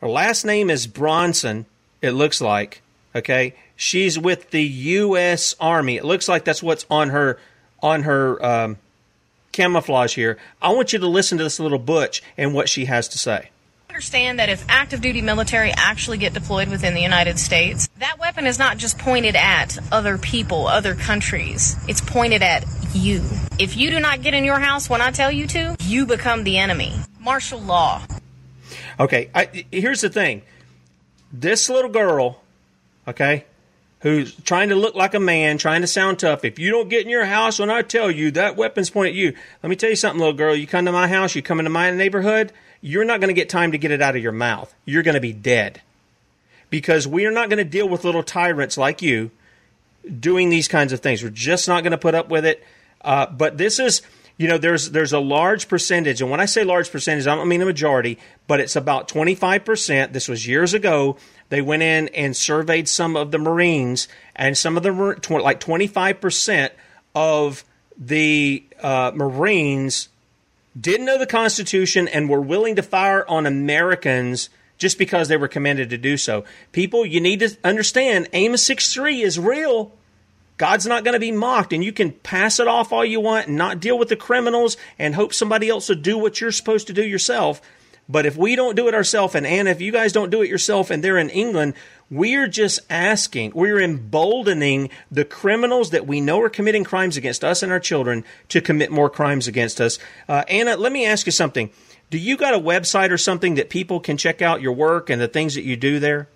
Her last name is Bronson. It looks like okay. She's with the U.S. Army. It looks like that's what's on her on her um, camouflage here. I want you to listen to this little butch and what she has to say understand that if active duty military actually get deployed within the United States, that weapon is not just pointed at other people, other countries. It's pointed at you. If you do not get in your house when I tell you to, you become the enemy. Martial law. Okay, I, here's the thing. This little girl, okay, who's trying to look like a man, trying to sound tough. If you don't get in your house when I tell you that weapon's pointed at you, let me tell you something, little girl. You come to my house, you come into my neighborhood, you're not going to get time to get it out of your mouth. You're going to be dead. Because we are not going to deal with little tyrants like you doing these kinds of things. We're just not going to put up with it. Uh, but this is, you know, there's there's a large percentage, and when I say large percentage, I don't mean a majority, but it's about 25%. This was years ago. They went in and surveyed some of the Marines, and some of the like 25% of the uh, Marines didn't know the Constitution and were willing to fire on Americans just because they were commanded to do so. People, you need to understand Amos 6 3 is real. God's not going to be mocked, and you can pass it off all you want and not deal with the criminals and hope somebody else will do what you're supposed to do yourself. But if we don't do it ourselves, and Anna, if you guys don't do it yourself and they're in England, we're just asking, we're emboldening the criminals that we know are committing crimes against us and our children to commit more crimes against us. Uh, Anna, let me ask you something. Do you got a website or something that people can check out your work and the things that you do there?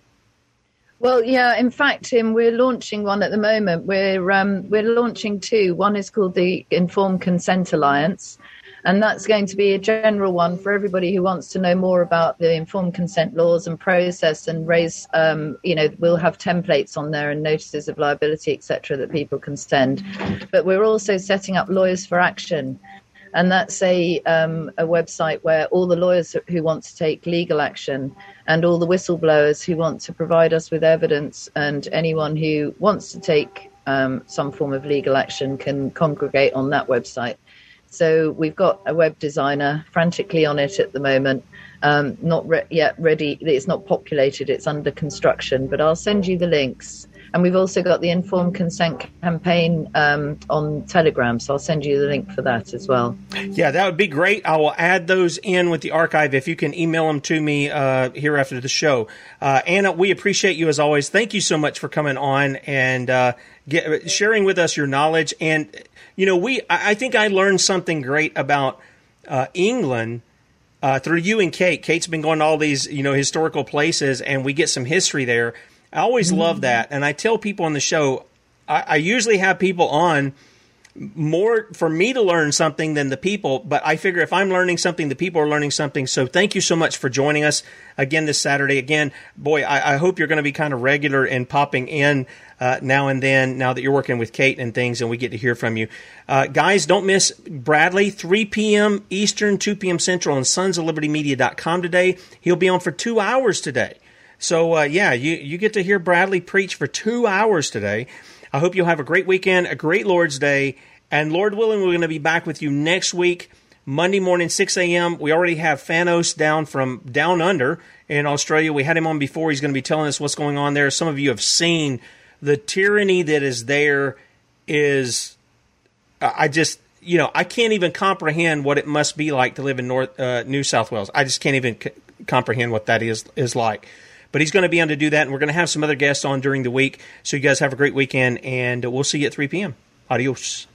Well, yeah. In fact, Tim, we're launching one at the moment. We're um, we're launching two. One is called the Informed Consent Alliance, and that's going to be a general one for everybody who wants to know more about the informed consent laws and process and raise. Um, you know, we'll have templates on there and notices of liability, etc., that people can send. But we're also setting up Lawyers for Action and that's a um, a website where all the lawyers who want to take legal action and all the whistleblowers who want to provide us with evidence and anyone who wants to take um, some form of legal action can congregate on that website. So we've got a web designer frantically on it at the moment. Um, not re- yet ready. It's not populated. It's under construction. But I'll send you the links and we've also got the informed consent campaign um, on Telegram. So I'll send you the link for that as well. Yeah, that would be great. I will add those in with the archive if you can email them to me uh, here after the show. Uh, Anna, we appreciate you as always. Thank you so much for coming on and uh, get, sharing with us your knowledge. And, you know, we I, think I learned something great about uh, England. Uh, through you and Kate. Kate's been going to all these, you know, historical places, and we get some history there. I always mm-hmm. love that. And I tell people on the show, I, I usually have people on more for me to learn something than the people. But I figure if I'm learning something, the people are learning something. So thank you so much for joining us again this Saturday. Again, boy, I, I hope you're going to be kind of regular and popping in uh, now and then. Now that you're working with Kate and things, and we get to hear from you, uh, guys. Don't miss Bradley, 3 p.m. Eastern, 2 p.m. Central, on Sons of Liberty Media.com today. He'll be on for two hours today. So uh, yeah, you you get to hear Bradley preach for two hours today. I hope you'll have a great weekend, a great Lord's Day, and Lord willing, we're going to be back with you next week, Monday morning, 6 a.m. We already have Fanos down from down under in Australia. We had him on before. He's going to be telling us what's going on there. Some of you have seen the tyranny that is there. Is I just you know I can't even comprehend what it must be like to live in North uh, New South Wales. I just can't even c- comprehend what that is is like. But he's going to be on to do that, and we're going to have some other guests on during the week. So you guys have a great weekend, and we'll see you at 3 p.m. Adios.